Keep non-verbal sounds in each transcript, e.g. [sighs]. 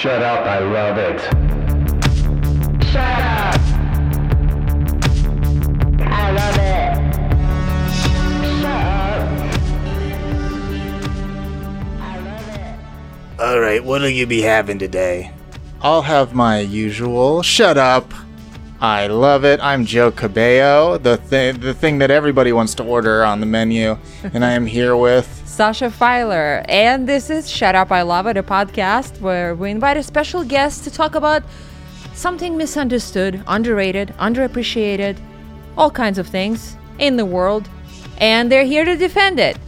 Shut up, I love it. Shut up. I love it. Shut up. I love it. All right, what'll you be having today? I'll have my usual. Shut up. I love it. I'm Joe Cabello, the thing, the thing that everybody wants to order on the menu, [laughs] and I am here with. Sasha Filer. And this is Shut Up, I Love It, a podcast where we invite a special guest to talk about something misunderstood, underrated, underappreciated, all kinds of things in the world. And they're here to defend it.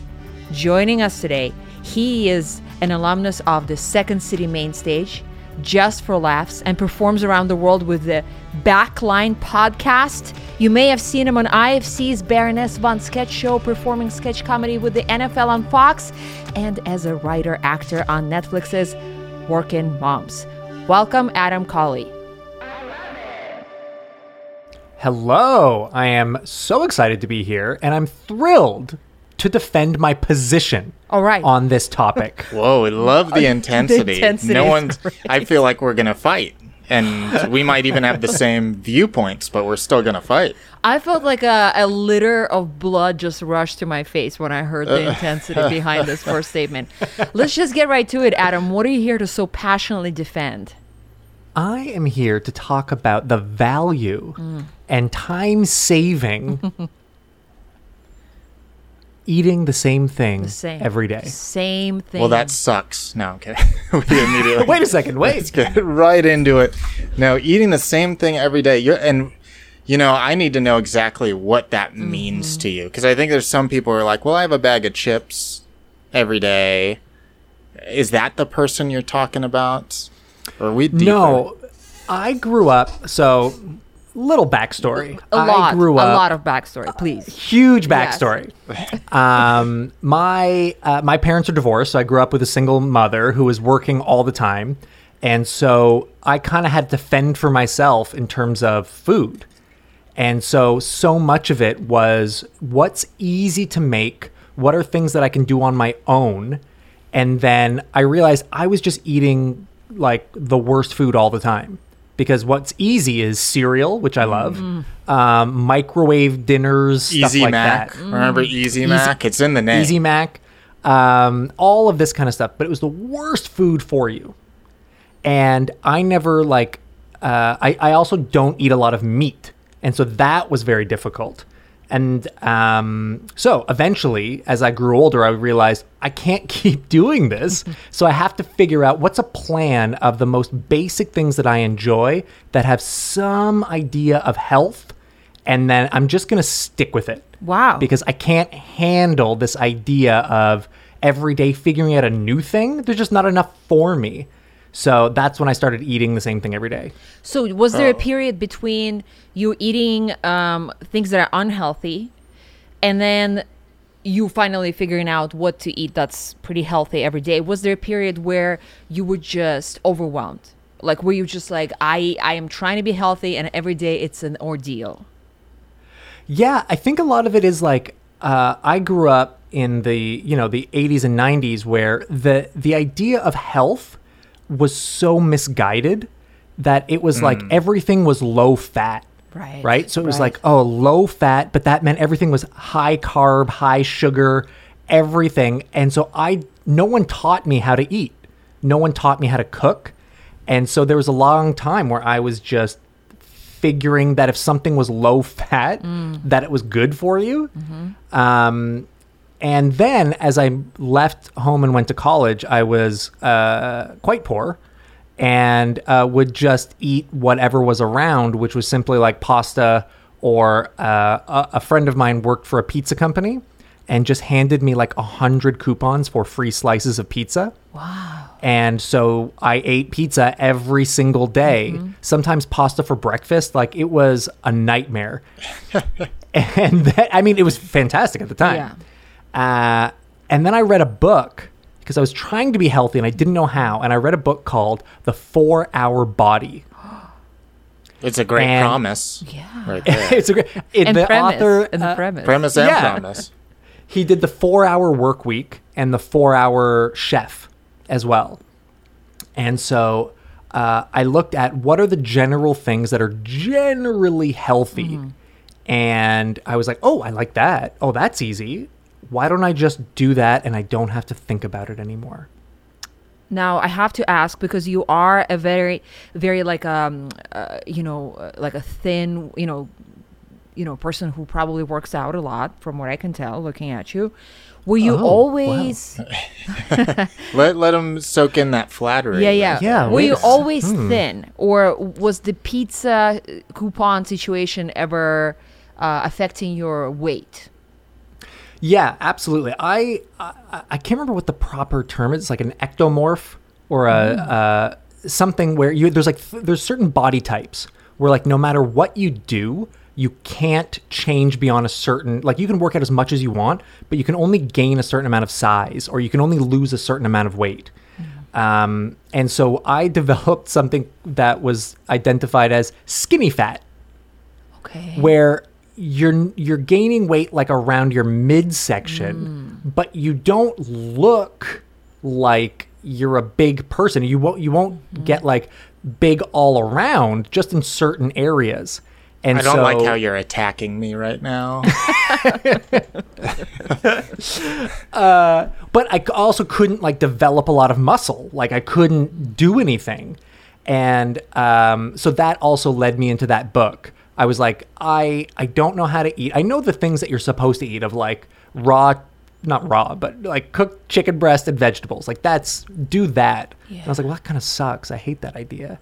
Joining us today, he is an alumnus of the Second City main stage, Just for Laughs, and performs around the world with the Backline podcast. You may have seen him on IFC's Baroness von Sketch Show, performing sketch comedy with the NFL on Fox, and as a writer actor on Netflix's Workin' Moms. Welcome, Adam Colley. Hello. I am so excited to be here, and I'm thrilled to defend my position All right. on this topic. [laughs] Whoa, I love the [laughs] intensity. intensity no is one's. I feel like we're gonna fight, and we might even have the [laughs] same viewpoints, but we're still gonna fight. I felt like a, a litter of blood just rushed to my face when I heard the uh. intensity behind this first statement. Let's just get right to it, Adam. What are you here to so passionately defend? I am here to talk about the value mm. and time saving eating the same thing Same. every day. Same thing. Well, that sucks. No, I'm kidding. [laughs] we immediately. [laughs] Wait a second. Wait. Let's get right into it. No, eating the same thing every day. You're and you know, I need to know exactly what that mm-hmm. means to you because I think there's some people who are like, "Well, I have a bag of chips every day." Is that the person you're talking about? Or are we deeper? No, I grew up. So, little backstory. a lot. I grew up. a lot of backstory, please. huge Yes. backstory. um, my uh, my parents are divorced, so I grew up with a single mother who was working all the time, and so I kind of had to fend for myself in terms of food, and so so much of it was what's easy to make, what are things that I can do on my own, and then I realized I was just eating like the worst food all the time because what's easy is cereal, which I love, um, microwave dinners, stuff Easy like Mac. that. Remember Easy Mac? It's in the name. Easy Mac, um, all of this kind of stuff. But it was the worst food for you. And I never like, uh, I, I also don't eat a lot of meat. And so that was very difficult. And um, so eventually, as I grew older, I realized I can't [laughs] keep doing this. [laughs] so I have to figure out what's a plan of the most basic things that I enjoy that have some idea of health. And then I'm just going to stick with it Wow. because I can't handle this idea of every day figuring out a new thing. There's just not enough for me. So that's when I started eating the same thing every day. So, was there Oh. a period between you eating um, things that are unhealthy and then you finally figuring out what to eat that's pretty healthy every day? Was there a period where you were just overwhelmed? Like, were you just like, I, I am trying to be healthy and every day it's an ordeal? Yeah, I think a lot of it is like uh, I grew up in the you know the 80s and 90s where the the idea of health was so misguided that it was like mm. everything was low fat. Right, Right. So it was right. like, oh, low fat, but that meant everything was high carb, high sugar, everything. And so I, no one taught me how to eat. No one taught me how to cook. And so there was a long time where I was just figuring that if something was low fat, mm. that it was good for you. Mm-hmm. Um, and then as I left home and went to college, I was uh, quite poor and uh, would just eat whatever was around, which was simply like pasta. Or uh, a, a friend of mine worked for a pizza company and just handed me like a hundred coupons for free slices of pizza. Wow. And so I ate pizza every single day, sometimes pasta for breakfast. Like it was a nightmare. [laughs] and that, I mean, it was fantastic at the time. Uh, and then I read a book because I was trying to be healthy and I didn't know how. And I read a book called The Four Hour Body. [gasps] It's a great And- promise. Yeah. Right there. [laughs] it's a great. It, And the premise. author and the uh, premise. Premise and Yeah. promise. [laughs] he did the four hour work week and the four hour chef as well. And so uh, I looked at what are the general things that are generally healthy. And I was like, oh, I like that. Oh, that's easy. Why don't I just do that and I don't have to think about it anymore? Now I have to ask because you are a very, very like um, uh, you know, uh, like a thin, you know, you know, person who probably works out a lot, from what I can tell, looking at you. Were you Oh, wow. always? [laughs] Let let them soak in that flattery. Yeah, yeah. Yeah, Were wait you a s- always thin, or was the pizza coupon situation ever uh, affecting your weight? Yeah, absolutely. I, I I can't remember what the proper term is. It's like an ectomorph or a uh, something where you there's like there's certain body types where like no matter what you do, you can't change beyond a certain like you can work out as much as you want, but you can only gain a certain amount of size or you can only lose a certain amount of weight. Um, and so I [laughs] developed something that was identified as skinny fat Okay. where you're you're gaining weight like around your midsection, mm. but you don't look like you're a big person. You won't you won't mm. get like big all around, just in certain areas. And I don't so, like how you're attacking me right now. [laughs] [laughs] Uh, but I also couldn't like develop a lot of muscle. Like I couldn't do anything, and um, so that also led me into that book. I was like, I I don't know how to eat. I know the things that you're supposed to eat of like raw, not raw, but like cooked chicken breast and vegetables. Like that's do that. And I was like, well, that kind of sucks. I hate that idea.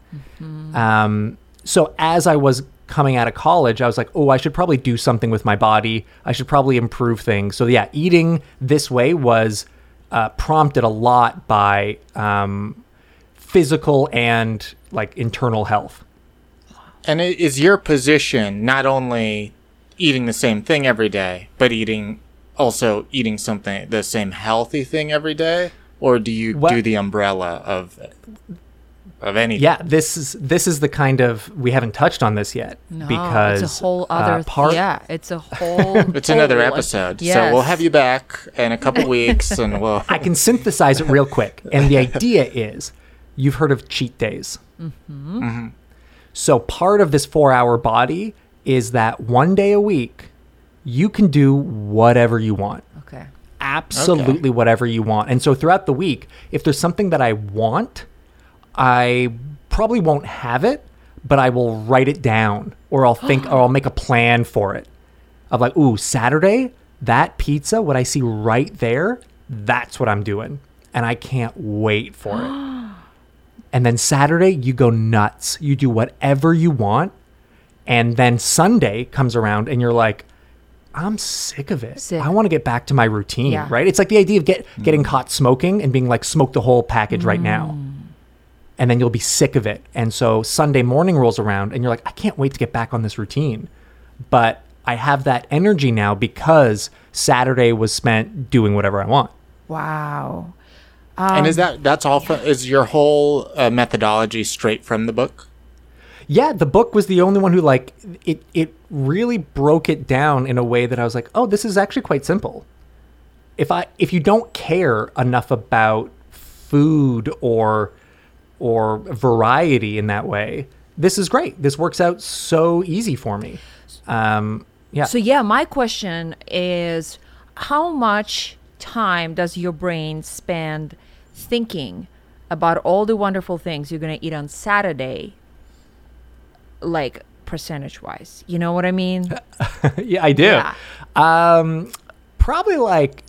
Um, so as I was coming out of college, I was like, oh, I should probably do something with my body. I should probably improve things. So yeah, eating this way was uh, prompted a lot by um, physical and like internal health. And it is your position not only eating the same thing every day, but eating also eating something the same healthy thing every day, or do you What- do the umbrella of of anything? Yeah, this is this is the kind of we haven't touched on this yet No, because it's a whole uh, other. part. yeah, it's a whole. [laughs] It's another whole- episode, so we'll have you back in a couple weeks, [laughs] and we'll. I can synthesize it real quick. And the idea is you've heard of cheat days. So, part of this four hour body is that one day a week, you can do whatever you want. Okay. Absolutely whatever you want. And so, throughout the week, if there's something that I want, I probably won't have it, but I will write it down or I'll think [gasps] or I'll make a plan for it. Of like, ooh, Saturday, that pizza, what I see right there, that's what I'm doing. And I can't wait for it. [gasps] [gasps] and then Saturday, you go nuts. You do whatever you want. And then Sunday comes around and you're like, I'm sick of it. Sick. I want to get back to my routine, Yeah. right? It's like the idea of get getting caught smoking and being like, smoke the whole package right now. Mm. And then you'll be sick of it. And so Sunday morning rolls around and you're like, I can't wait to get back on this routine. But I have that energy now because Saturday was spent doing whatever I want. Wow. And is that that's all? From, is your whole uh, methodology straight from the book? Yeah, the book was the only one who like it it really broke it down in a way that I was like, "Oh, this is actually quite simple." If I if you don't care enough about food or or variety in that way, this is great. This works out so easy for me. Um yeah. So yeah, my question is, how much time does your brain spend thinking about all the wonderful things you're gonna eat on Saturday, like percentage wise? You know what I mean? [laughs] yeah, I do. Yeah. Um probably like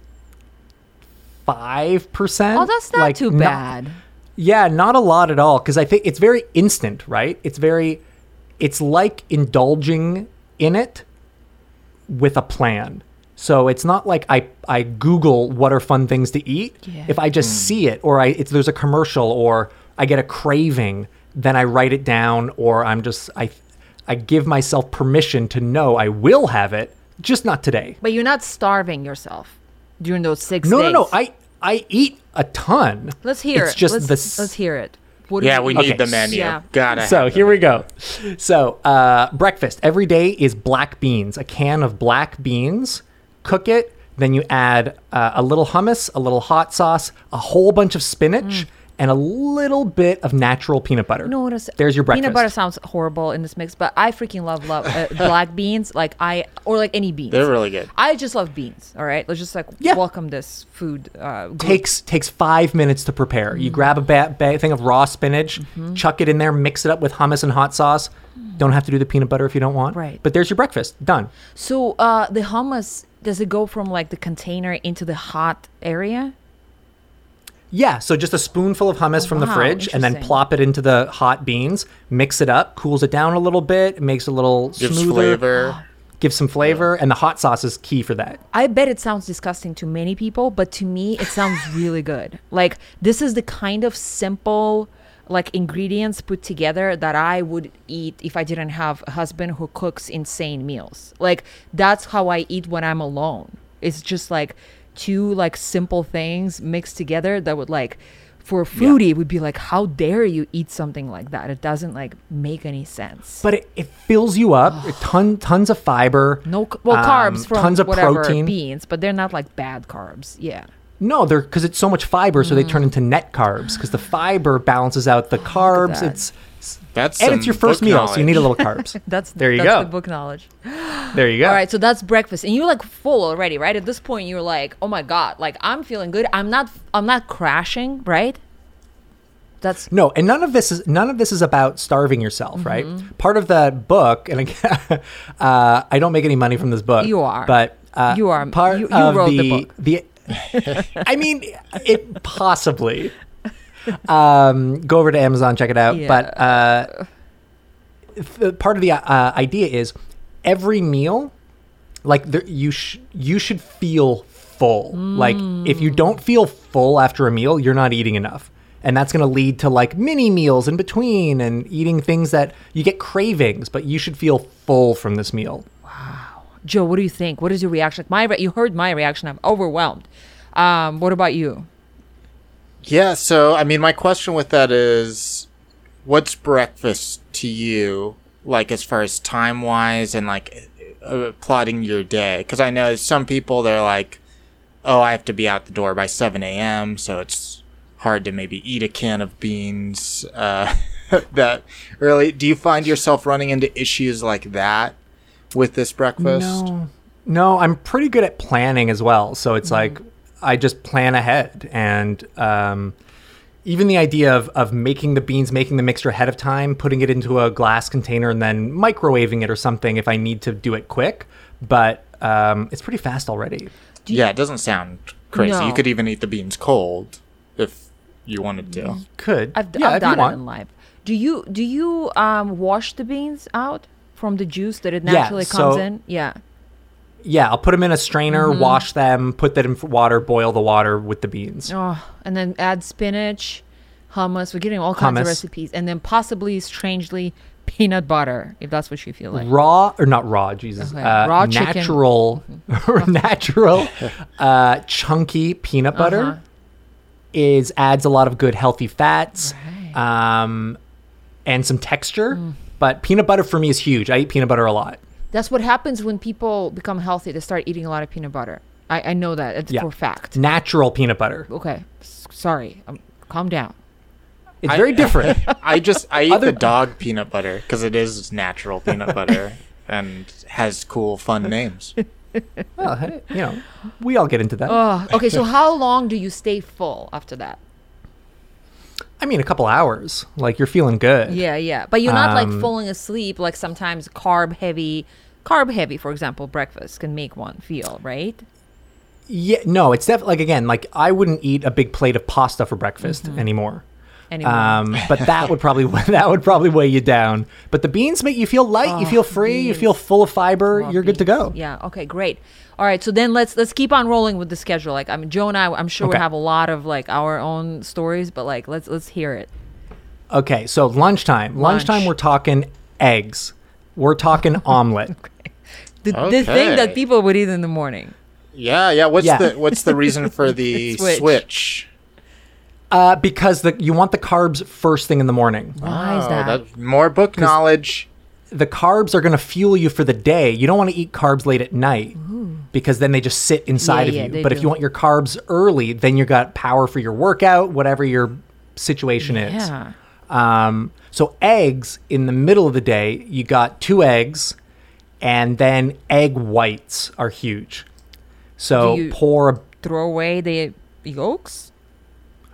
5%. Oh, that's not like, too bad. Yeah, not a lot at all because I think it's very instant, right? It's very, it's like indulging in it with a plan. So it's not like I, I Google what are fun things to eat. Yeah. If I just see it or I it's there's a commercial or I get a craving, then I write it down or I'm just I I give myself permission to know I will have it, just not today. But you're not starving yourself during those six No, days. no, no. I I eat a ton. let's hear it's it. just let's, the s- let's hear it. What Yeah, we need Okay, the menu. yeah. Gotta. So have here we go. So uh, breakfast every day is black beans. A can of black beans. Cook it. Then you add uh, a little hummus, a little hot sauce, a whole bunch of spinach, and a little bit of natural peanut butter. You know what? is- There's your breakfast. Peanut butter sounds horrible in this mix, but I freaking love love uh, [laughs] black beans. Like I or like any beans. They're really good. I just love beans. All right, let's just like Yeah. welcome this food. Uh, takes takes five minutes to prepare. You grab a ba- ba- thing of raw spinach, Mm-hmm. chuck it in there, mix it up with hummus and hot sauce. Don't have to do the peanut butter if you don't want. Right. But there's your breakfast done. So uh, the hummus does it go from like the container into the hot area? Yeah. So just a spoonful of hummus from the fridge, and then plop it into the hot beans. Mix it up, cools it down a little bit, makes it a little Gives smoother, flavor. [gasps] gives some flavor, and the hot sauce is key for that. I bet it sounds disgusting to many people, but to me, it sounds really good. Like this is the kind of simple, like ingredients put together that I would eat if I didn't have a husband who cooks insane meals. Like that's how I eat when I'm alone. It's just like two like simple things mixed together that would like. For a foodie, would be like, how dare you eat something like that? It doesn't like make any sense. But it, it fills you up. ton, tons of fiber. no, well, um, carbs from tons of whatever protein. beans, but they're not like bad carbs. Yeah. No, they're because it's so much fiber, so they turn into net carbs because the fiber balances out the carbs. that. It's That's and it's your first book meal, so you need a little [laughs] carbs. That's There you that's go. the book knowledge. [gasps] there you go. All right, so that's breakfast, and you're like full already, right? At this point, you're like, oh my god, like I'm feeling good. I'm not, I'm not crashing, right? That's No, and none of this is none of this is about starving yourself, right? Mm-hmm. Part of the book, and again, [laughs] uh, I don't make any money from this book. You are. but uh, You are. Part You- you of wrote the the book. the. [laughs] I mean, it possibly. Um, go over to Amazon, check it out. But uh, th- part of the uh, idea is every meal, like there, you sh- you should feel full. Like if you don't feel full after a meal, you're not eating enough. And that's going to lead to like mini meals in between and eating things that you get cravings, but you should feel full from this meal. Joe. What do you think? What is your reaction? My re- you heard my reaction. I'm overwhelmed. Um, what about you? Yeah, so I mean, my question with that is, what's breakfast to you? Like as far as time wise and like uh, plotting your day? Because I know some people they're like, oh, I have to be out the door by seven a.m., so it's hard to maybe eat a can of beans uh, [laughs] that early. Do you find yourself running into issues like that with this breakfast? No, no, I'm pretty good at planning as well. So it's like I just plan ahead, and um, even the idea of of making the beans, making the mixture ahead of time, putting it into a glass container, and then microwaving it or something if I need to do it quick. But um, it's pretty fast already. Yeah, it doesn't sound crazy. No. You could even eat the beans cold if you wanted to. Could I've, yeah, I've done it in life. Do you do you um wash the beans out from the juice that it Yeah, naturally comes so- in? Yeah. Yeah, I'll put them in a strainer, Mm-hmm. wash them, put that in water, boil the water with the beans. Oh, and then add spinach, hummus. We're getting all kinds of recipes, and then possibly, strangely, peanut butter if that's what you feel like. raw or not raw jesus Okay, uh, raw natural [laughs] natural uh, chunky peanut butter Uh-huh. is adds a lot of good healthy fats Right. um, and some texture Mm. But peanut butter for me is huge i eat peanut butter a lot That's what happens when people become healthy. They start eating a lot of peanut butter. I, I know that. It's Yeah. for a fact. natural peanut butter Okay. S- sorry. Um, calm down. it's I- very different [laughs] I just I eat Other- the dog peanut butter because it is natural peanut butter [laughs] and has cool fun names. well, you know we all get into that Oh, okay. So how long do you stay full after that? I mean a couple hours like you're feeling good Yeah, yeah. But you're not like Um, falling asleep like sometimes carb heavy, carb heavy, for example, breakfast can make one feel, right? yeah no it's definitely like again like i wouldn't eat a big plate of pasta for breakfast Mm-hmm. anymore Anymore. Um, but that would probably [laughs] that would probably weigh you down. But the beans make you feel light. you feel free. You feel full of fiber. Love You're good to go. Yeah. Okay. Great. All right. So then let's let's keep on rolling with the schedule. Like I mean, Joe and I, I'm sure we have a lot of like our own stories, but like let's let's hear it. Okay, so lunchtime. Lunchtime, we're talking eggs. We're talking [laughs] omelet. The, the thing that people would eat in the morning. Yeah, yeah. What's Yeah. the what's the reason for the [laughs] Switch. switch? Uh, because the you want the carbs first thing in the morning. Why is Oh, that? more book knowledge. The carbs are going to fuel you for the day. You don't want to eat carbs late at night because then they just sit inside Yeah, yeah, of they you. But if do. you want your carbs early, then you got power for your workout, whatever you're situation is. Yeah. Um, so eggs in the middle of the day, you got two eggs, and then egg whites are huge. So Do you- pour Throw away the yolks.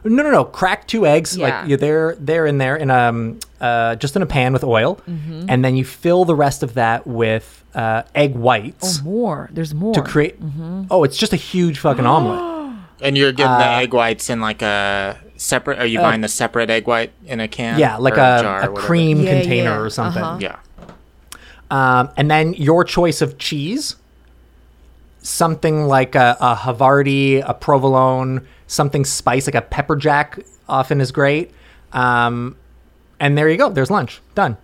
No no no crack two eggs Yeah. like you they're they're in there in um uh just in a pan with oil, Mm-hmm. and then you fill the rest of that with uh, egg whites Oh, more. There's more. to create. Mm-hmm. Oh, it's just a huge fucking omelet. [gasps] And you're getting the Uh, egg whites in like a separate. Are you buying the separate egg white in a can? Yeah, like or a, jar a cream Yeah, container yeah. or something. Uh-huh. Yeah. Um, and then your choice of cheese, something like a, a Havarti, a provolone, something spice like a pepper jack often is great. Um, and there you go. There's lunch done.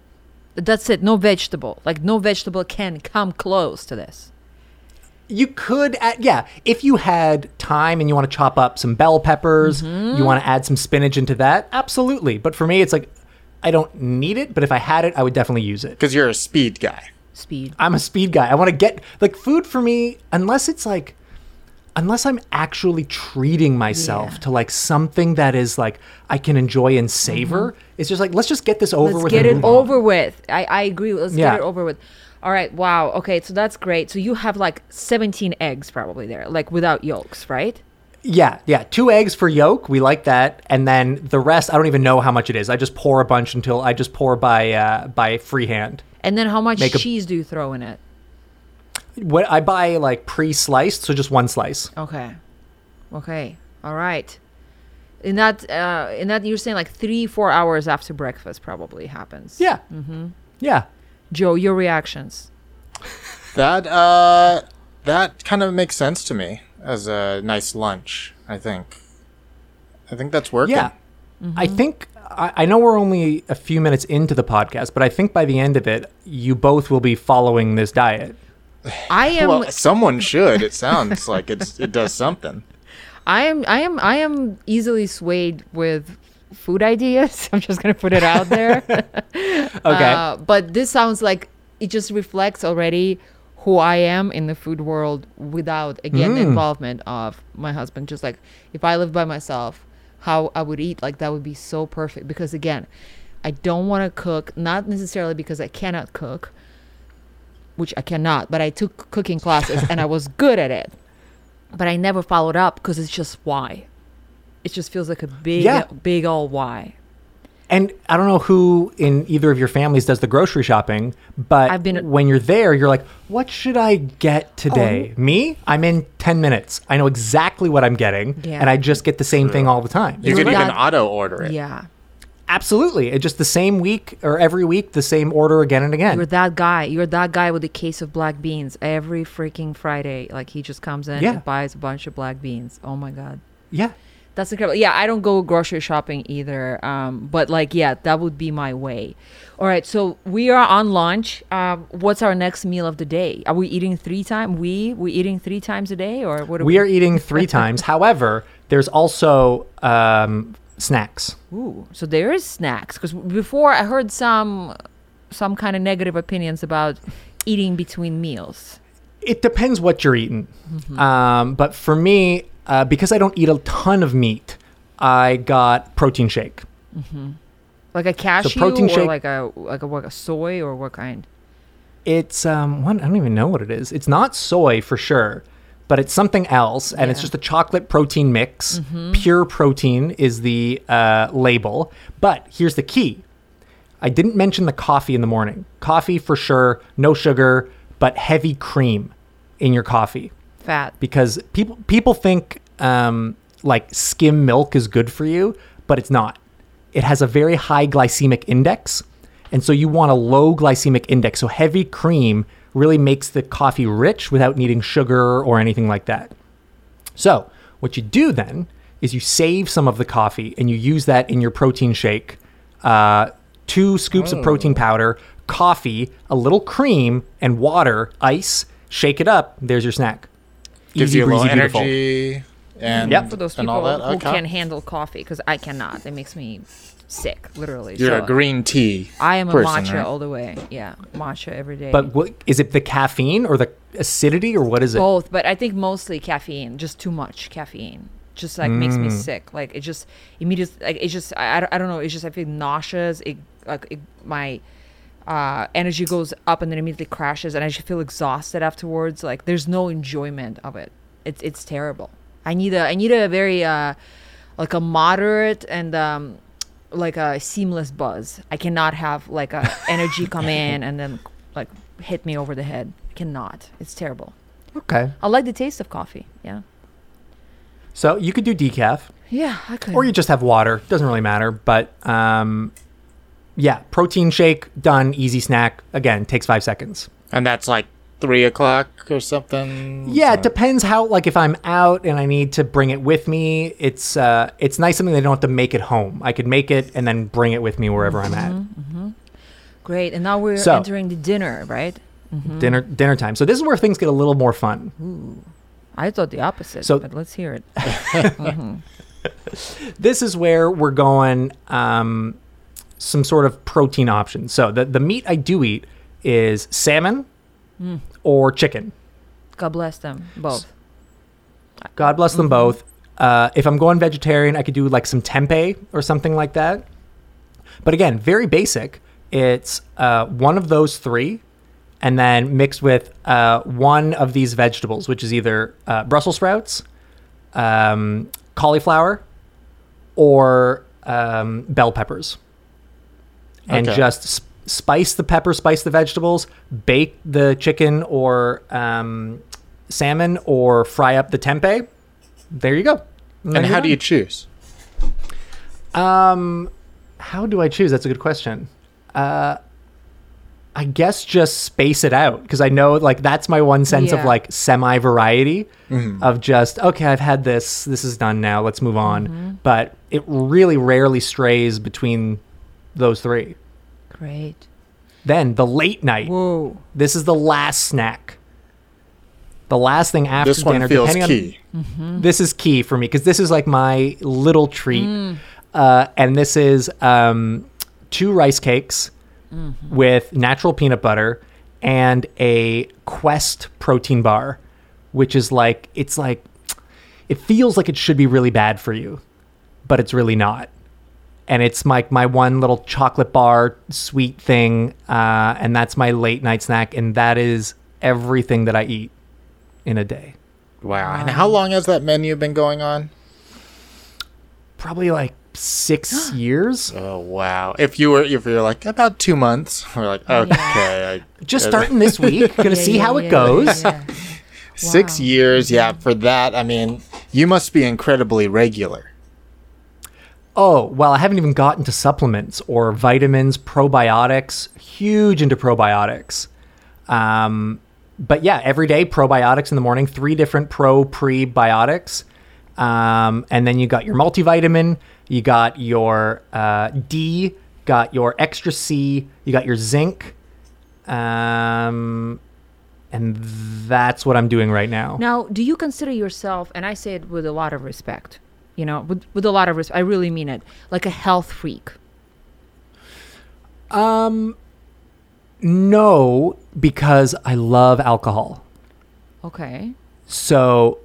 That's it. No vegetable. Like no vegetable can come close to this. You could, add, yeah, if you had time and you want to chop up some bell peppers, Mm-hmm. you want to add some spinach into that, absolutely. But for me, it's like I don't need it, but if I had it, I would definitely use it. Because you're a speed guy. Speed. I'm a speed guy. I want to get like food for me unless it's like unless I'm actually treating myself Yeah. to like something that is like I can enjoy and savor. It's just like let's just get this over Mm-hmm. Let's with. get it move on. over with. I, I agree. Let's Yeah. get it over with. All right. Wow. Okay. So that's great. So you have like 17 eggs probably there, like without yolks, right? Yeah, yeah. Two eggs for yolk. We like that, and then the rest. I don't even know how much it is. I just pour a bunch until I just pour by uh, by freehand. And then how much Make a- cheese do you throw in it? What I buy like pre-sliced, so just one slice. Okay. Okay. All right. In that, uh, in that, you're saying like three, four hours after breakfast probably happens. Yeah, mm-hmm. yeah. Joe, your reactions. That uh, that kind of makes sense to me as a nice lunch. I think. I think that's working. Yeah. I think I, I know we're only a few minutes into the podcast, but I think by the end of it, you both will be following this diet. I am. Well, someone should. It sounds [laughs] like it's it does something. I am I am I am easily swayed with food ideas. [laughs] I'm just gonna put it out there. [laughs] Okay. Uh, but this sounds like it just reflects already who I am in the food world without again the Mm. involvement of my husband. Just like if I lived by myself, how I would eat, like that would be so perfect. Because again, I don't want to cook, not necessarily because I cannot cook, which I cannot, but I took cooking classes and I was good at it. But I never followed up because it's just why. It just feels like a big, Yeah. big old why. and I don't know who in either of your families does the grocery shopping, but I've been- when you're there, you're like, what should I get today? Oh. Me? I'm in 10 minutes. I know exactly what I'm getting, Yeah. and I just get the same thing all the time. You You're could even auto order it. Yeah. Absolutely. It's just the same week or every week, the same order again and again. You're that guy. You're that guy with a case of black beans every freaking Friday. Like he just comes in Yeah. and buys a bunch of black beans. Oh my god, yeah. that's incredible. Yeah, I don't go grocery shopping either. Um, but like, yeah, that would be my way. All right, so we are on lunch. Um, what's our next meal of the day? Are we eating three times? We we eating three times a day, or what? Are We are eating three [laughs] times. However, there's also um, snacks. Ooh, so there is snacks because before I heard some some kind of negative opinions about eating between meals. It depends what you're eating. Mm-hmm. Um, but for me, uh, because I don't eat a ton of meat, I got protein shake. Like a cashew protein or shake- like a like a what a soy or what kind? It's um, what, I don't even know what it is. It's not soy for sure, but it's something else, and it's just a chocolate protein mix. Mm-hmm. Pure protein is the uh, label. But here's the key: I didn't mention the coffee in the morning. Coffee for sure, no sugar, but heavy cream in your coffee Fat. because people people think um, like skim milk is good for you, but it's not. It has a very high glycemic index, and so you want a low glycemic index. So heavy cream really makes the coffee rich without needing sugar or anything like that. So what you do then is you save some of the coffee and you use that in your protein shake. Uh, two scoops of protein powder, coffee, a little cream, and water, ice. Shake it up. There's your snack. Gives Easy you a little breezy, beautiful. energy and, Yep. For those and people all that. who Okay. can handle coffee, because I cannot. It makes me sick, literally. You're So a green tea. I am a person, matcha right? all the way. Yeah, matcha every day. But what is it? The caffeine or the acidity or what is it? both, but I think mostly caffeine. Just too much caffeine. just like makes Mm. me sick. Like it just immediately like it just I, I, don't- I don't know. It's just I feel nauseous. It like it, my uh, energy goes up and then immediately crashes, and I just feel exhausted afterwards. Like there's no enjoyment of it. It's it's terrible. I need a I need a very uh like a moderate and um like a seamless buzz. I cannot have like a [laughs] energy come in and then like hit me over the head. I cannot. It's terrible. Okay. I like the taste of coffee. Yeah. So you could do decaf, Yeah, I could. or you just have water. Doesn't really matter. But um, yeah, protein shake done. Easy snack. Again, takes five seconds. And that's like three o'clock or something. Yeah, it depends how. Like if I'm out and I need to bring it with me, it's uh, it's nice something they don't have to make it home. I could make it and then bring it with me wherever I'm at. Great. And now we're So- entering the dinner, right? Dinner dinner time. So this is where things get a little more fun. Ooh, I thought the opposite, So- but let's hear it. [laughs] this is where we're going um, some sort of protein option. So the, the meat I do eat is salmon or chicken. God bless them both. God bless them both. Uh, if I'm going vegetarian, I could do like some tempeh or something like that. But again, very basic. It's uh, one of those three, and then mixed with uh, one of these vegetables, which is either uh, Brussels sprouts, um, cauliflower, or um, bell peppers. And Okay. just s- spice the pepper, spice the vegetables, bake the chicken or um, salmon, or fry up the tempeh. There you go. And then how you're do you choose? Um, how do I choose? That's a good question. Uh, I guess just space it out because I know like that's my one sense of like semi variety Mm-hmm. of just okay, I've had this. This is done now. Let's move on. Mm-hmm. But it really rarely strays between those three. Great. Then the late night. Whoa. This is the last snack. The last thing after This one dinner. feels depending key. On, this is key for me because this is like my little treat. Mm. Uh, and this is um, two rice cakes Mm-hmm. with natural peanut butter and a Quest protein bar, which is like, it's like, it feels like it should be really bad for you, but it's really not. And it's my, my one little chocolate bar sweet thing. Uh, and that's my late night snack. And that is everything that I eat in a day. Wow. And how long has that menu been going on? Probably like six [gasps] years. Oh wow! If you were, if you're like about two months, [laughs] we're like, okay, I, [laughs] Just starting this week. Gonna Yeah, see yeah, how yeah, it goes. yeah, yeah. [laughs] six years. Yeah, for that, I mean, you must be incredibly regular. Oh, well, I haven't even gotten to supplements or vitamins, probiotics. Huge into probiotics. Um, but yeah, every day probiotics in the morning, three different pro prebiotics. Um, and then you got your multivitamin, you got your uh, D, got your extra C, you got your zinc. Um, and that's what I'm doing right now. Now, do you consider yourself, and I say it with a lot of respect, you know, with, with a lot of respect, I really mean it, like a health freak? Um, no, because I love alcohol. Okay. So,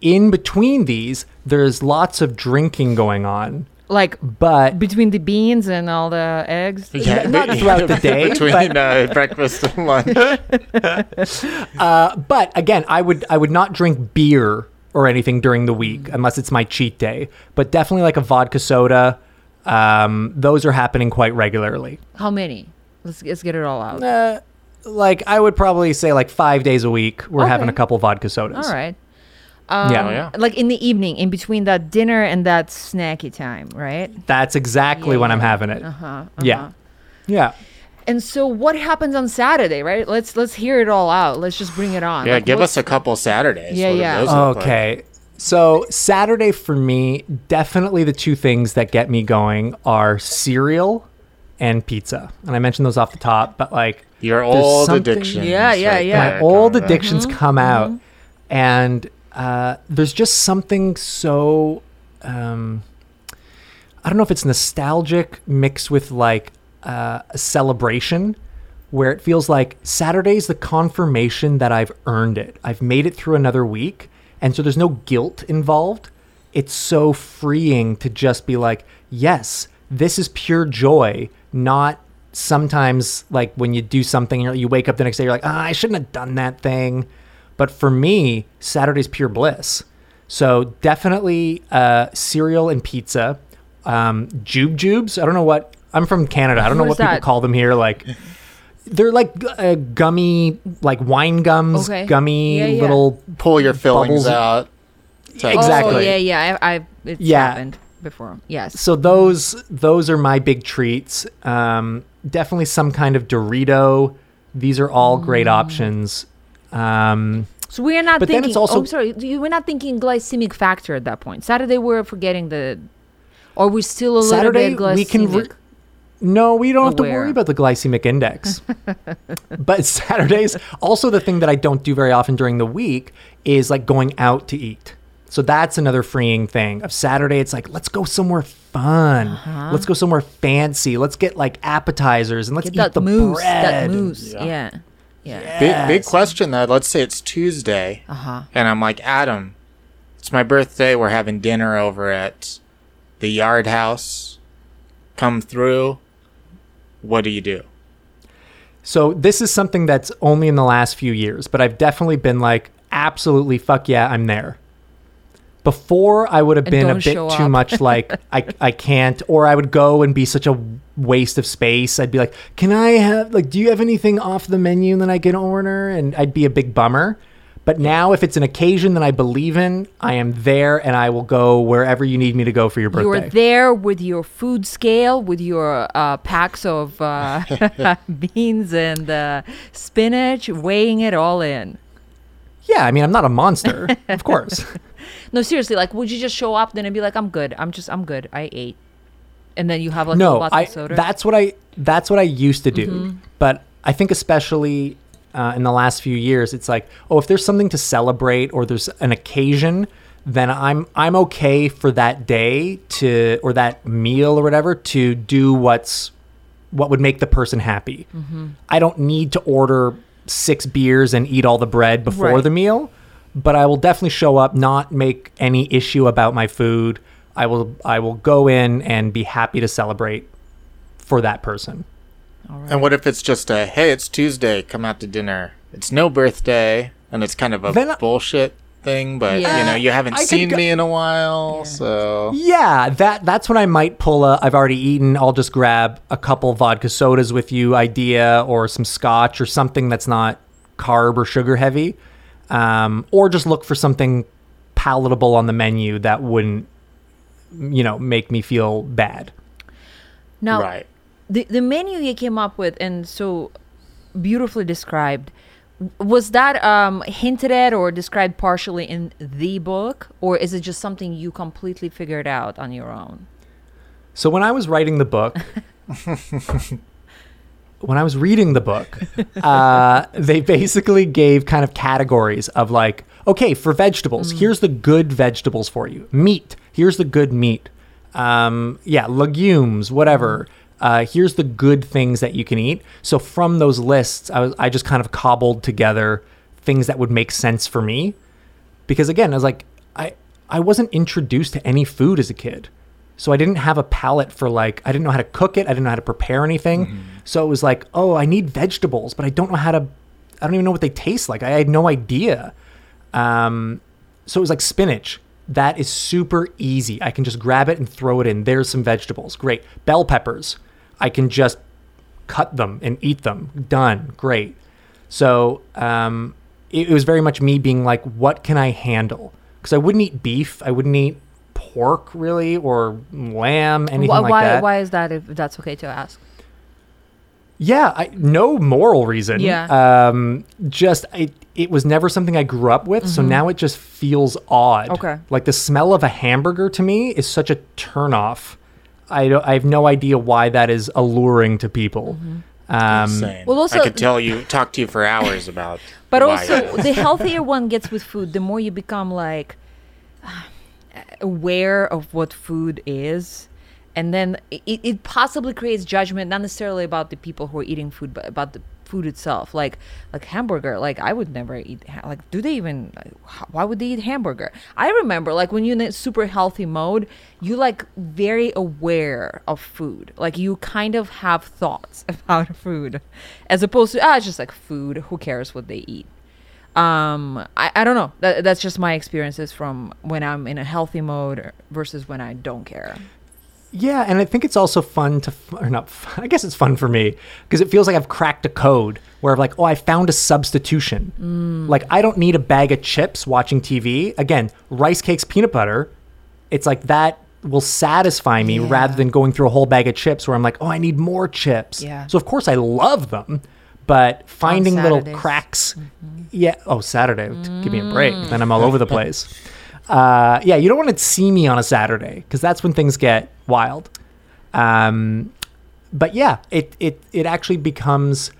in between these, there's lots of drinking going on, Like but between the beans and all the eggs? Yeah, not [laughs] throughout the day, between uh, breakfast and lunch. [laughs] but again, I would I would not drink beer or anything during the week unless it's my cheat day. But definitely like a vodka soda. Um, those are happening quite regularly. How many? Let's, let's get it all out. Uh, like I would probably say like five days a week we're having a couple vodka sodas. All right. Um, Yeah. Oh, yeah. Like in the evening, in between that dinner and that snacky time, right? That's exactly Yeah, when I'm having it. Uh-huh, Yeah. uh-huh. Yeah. And so, what happens on Saturday, right? Let's let's hear it all out. Let's just bring it on. Yeah, Like, give us a couple Saturdays. Yeah, yeah. those look like? Okay. So Saturday for me, definitely the two things that get me going are cereal and pizza. And I mentioned those off the top, but like Your There's old something- addiction. Yeah, yeah, yeah. my old coming back. addictions come out and uh, there's just something so um, i don't know if it's nostalgic mixed with like uh, a celebration where it feels like saturday's the confirmation that i've earned it i've made it through another week And so there's no guilt involved. It's so freeing to just be like, yes, this is pure joy, not sometimes like when you do something, you're, you wake up the next day, you're like, ah, I shouldn't have done that thing. But for me, Saturday's pure bliss. So definitely uh, cereal and pizza. Um, jube jubes. I don't know what. I'm from Canada. I don't know What what is people call them here. Like they're like uh, gummy, like wine gums, Okay. gummy Yeah, yeah. little. Pull your fillings Bubbles. out. type Exactly. Oh, yeah, yeah. I, I it's Yeah. happened before. Yes. So those those are my big treats. Um, definitely some kind of Dorito. These are all great Mm. options. Um, So we're not But then thinking. it's also- oh, sorry. We're not thinking glycemic factor at that point. Saturday, we're forgetting the. Or we're still a little Saturday bit glycemic. we can. Re- no, we don't have to worry about the glycemic index. [laughs] but Saturdays, also the thing that I don't do very often during the week is like going out to eat. So that's another freeing thing. Of Saturday, it's like let's go somewhere fun. Uh-huh. Let's go somewhere fancy. Let's get like appetizers and let's Get eat that the moose. bread. That and- moose. Yeah. Yeah. Yeah. Big, big question though. Let's say it's Tuesday, Uh huh. and I'm like, Adam, it's my birthday. We're having dinner over at the Yard House. Come through. What do you do? So this is something that's only in the last few years, but I've definitely been like, absolutely, fuck yeah, I'm there. Before I would have And been a bit too up. much like [laughs] I I can't, or I would go and be such a waste of space. I'd be like, can I have like, do you have anything off the menu that I can order? And I'd be a big bummer. But now, if it's an occasion that I believe in, I am there, and I will go wherever you need me to go for your birthday. You're there with your food scale, with your uh, packs of uh, [laughs] beans and uh, spinach, weighing it all in. Yeah, I mean, I'm not a monster, [laughs] of course. No, seriously, like, would you just show up then and be like, "I'm good. I'm just, I'm good. I ate," and then you have like a no, I, of soda. that's what I that's what I used to do. Mm-hmm. But I think especially uh, in the last few years, it's like, oh, if there's something to celebrate or there's an occasion, then I'm I'm okay for that day to or that meal or whatever to do what's what would make the person happy. Mm-hmm. I don't need to order six beers and eat all the bread before Right. the meal, but I will definitely show up, not make any issue about my food. I will I will go in and be happy to celebrate for that person. And what if it's just a hey, it's Tuesday, come out to dinner. It's no birthday, and it's kind of a Then I- bullshit thing, but Yeah. you know, you haven't I seen go- me in a while, so Yeah, that that's when I might pull a I've already eaten, I'll just grab a couple vodka sodas with you idea or some scotch or something that's not carb or sugar heavy. Um, or just look for something palatable on the menu that wouldn't you know, make me feel bad. now, right. The the menu you came up with and so beautifully described was that um, hinted at or described partially in the book or is it just something you completely figured out on your own So when I was writing the book, [laughs] when I was reading the book, uh, they basically gave kind of categories of like, okay, for vegetables, here's the good vegetables for you. Meat, here's the good meat. Um, yeah, legumes, whatever. Uh, here's the good things that you can eat. So from those lists, I was I just kind of cobbled together things that would make sense for me because again, I was like, I I wasn't introduced to any food as a kid, so I didn't have a palate for like I didn't know how to cook it, I didn't know how to prepare anything. So it was like, oh, I need vegetables, but I don't know how to. I don't even know what they taste like. I had no idea. Um, so it was like spinach. That is super easy. I can just grab it and throw it in. There's some vegetables. Great. Bell peppers. I can just cut them and eat them. Done. Great. So um, it, it was very much me being like, what can I handle? Because I wouldn't eat beef. I wouldn't eat pork really or lamb, anything why, like that. why is that if that's okay to ask Yeah, I, no moral reason. Yeah. Um, just it, it was never something I grew up with, so now it just feels odd. Mm-hmm. Okay. Like the smell of a hamburger to me is such a turnoff. I don't, I have no idea why that is alluring to people. Mm-hmm. Um, well, also- I could tell you, talk to you for hours about. [laughs] But why also, the healthier [laughs] one gets with food, the more you become like [sighs] aware of what food is and then it, it possibly creates judgment not necessarily about the people who are eating food but about the food itself like like hamburger like i would never eat like do they even why would they eat hamburger? I remember like when you're in super healthy mode you like very aware of food. Like you kind of have thoughts [laughs] about food as opposed to ah it's just like food who cares what they eat? Um i, I don't know. That, that's just my experiences from when i'm in a healthy mode versus when i don't care Yeah, and I think it's also fun to, or not, [laughs] I guess it's fun for me because it feels like I've cracked a code where I'm like, oh, I found a substitution. Mm. Like, I don't need a bag of chips watching TV. Again, rice cakes, peanut butter. It's like that will satisfy me Yeah. rather than going through a whole bag of chips where I'm like, oh, I need more chips. Yeah. So, of course, I love them, but finding little cracks. Mm-hmm. Yeah. Oh, Saturday. Give me a break. Mm. Then I'm all over the [laughs] place. Uh, yeah, you don't want to see me on a Saturday because that's when things get wild. Um, but yeah, it, it it actually becomes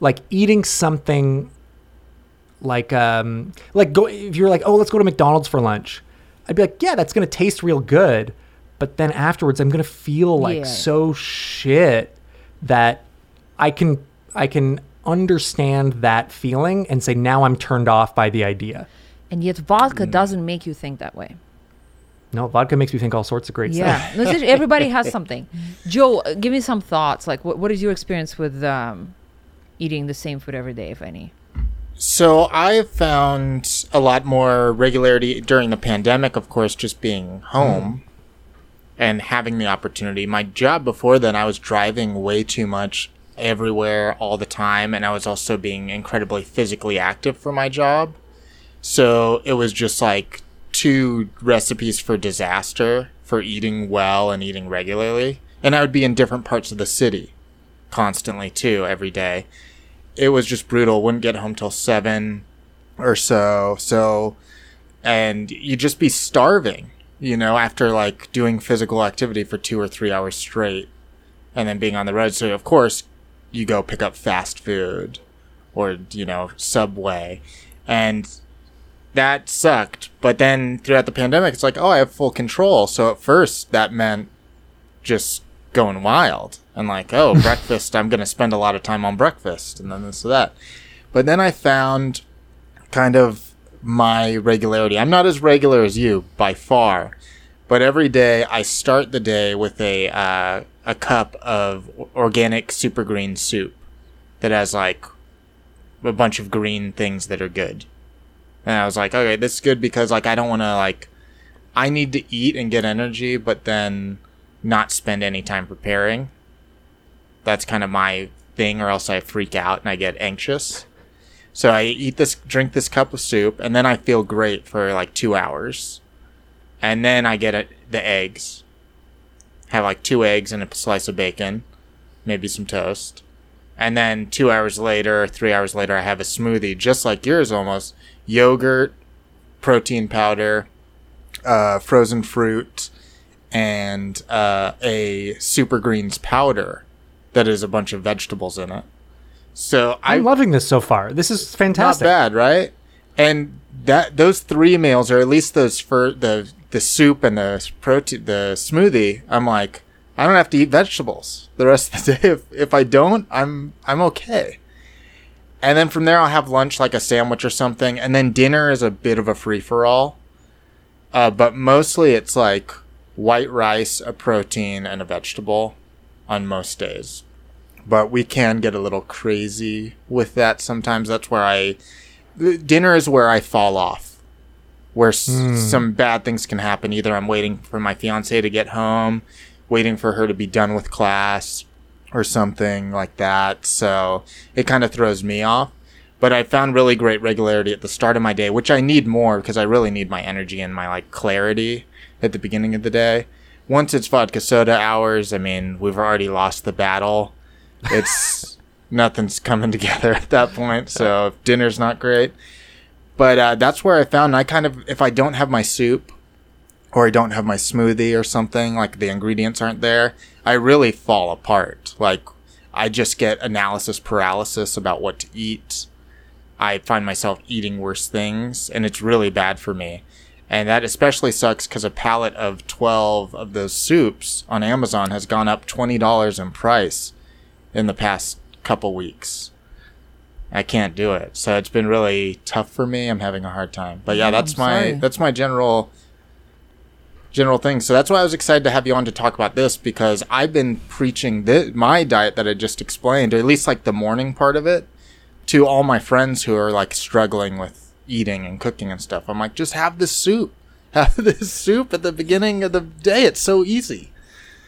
like eating something like um like go if you're like oh let's go to McDonald's for lunch, I'd be like yeah that's gonna taste real good, but then afterwards I'm gonna feel like Yeah. so shit that I can I can understand that feeling and say now I'm turned off by the idea. And yet vodka doesn't make you think that way No, vodka makes me think all sorts of great stuff. Yeah, everybody has [laughs] something. Joe, uh, give me some thoughts. Like, what, what is your experience with um, eating the same food every day, if any? So I found a lot more regularity during the pandemic, of course, just being home and having the opportunity. My job before then, I was driving way too much everywhere all the time, and I was also being incredibly physically active for my job. So it was just like two recipes for disaster for eating well and eating regularly. And I would be in different parts of the city constantly too, every day it was just brutal. Wouldn't get home till seven or so. So, and you'd just be starving, you know, after like doing physical activity for two or three hours straight and then being on the road. So, of course, you go pick up fast food or, you know, Subway. And that sucked. But then throughout the pandemic, it's like, oh, I have full control. So at first, that meant just going wild and like, oh, [laughs] breakfast, I'm going to spend a lot of time on breakfast and then this or that. But then I found kind of my regularity. I'm not as regular as you by far, but every day I start the day with a uh, a cup of organic super green soup that has like a bunch of green things that are good. And I was like, okay, this is good because like I don't want to like I need to eat and get energy, but then not spend any time preparing. That's kind of my thing, or else I freak out and I get anxious. So I eat this, drink this cup of soup, and then I feel great for like two hours. And then I get it, the eggs. Have like two eggs and a slice of bacon, maybe some toast. And then two hours later, three hours later, I have a smoothie, just like yours almost. Yogurt, protein powder, uh, frozen fruit, and uh, a super greens powder that is a bunch of vegetables in it. So I I'm loving this so far. This is fantastic. not bad, right? And that those three meals, or at least those for the the soup and the protein, the smoothie, I'm like, I don't have to eat vegetables the rest of the day. If if I don't, I'm I'm okay. And then from there, I'll have lunch like a sandwich or something, and then dinner is a bit of a free for all. Uh, but mostly it's like white rice, a protein, and a vegetable on most days. But we can get a little crazy with that sometimes. That's where i dinner is where i fall off where s- some bad things can happen. Either i'm waiting for my fiance to get home waiting for her to be done with class or something like that. So it kind of throws me off. But i found really great regularity at the start of my day which i need more because i really need my energy and my like clarity at the beginning of the day. Once it's vodka soda hours i mean we've already lost the battle. It's [laughs] nothing's coming [laughs] together at that point. So dinner's not great, but uh, that's where I found I kind of if I don't have my soup or I don't have my smoothie or something like the ingredients aren't there, I really fall apart. Like I just get analysis paralysis about what to eat. I find myself eating worse things, and it's really bad for me. And that especially sucks because a pallet of 12 of those soups on Amazon has gone up $20 in price in the past couple weeks. I can't do it. So it's been really tough for me. I'm having a hard time. But yeah, that's my that's my general general thing. So that's why I was excited to have you on to talk about this because I've been preaching thi- my diet that I just explained, or at least like the morning part of it, to all my friends who are like struggling with eating and cooking and stuff. I'm like, just have this soup. [laughs] Have this soup at the beginning of the day. It's so easy.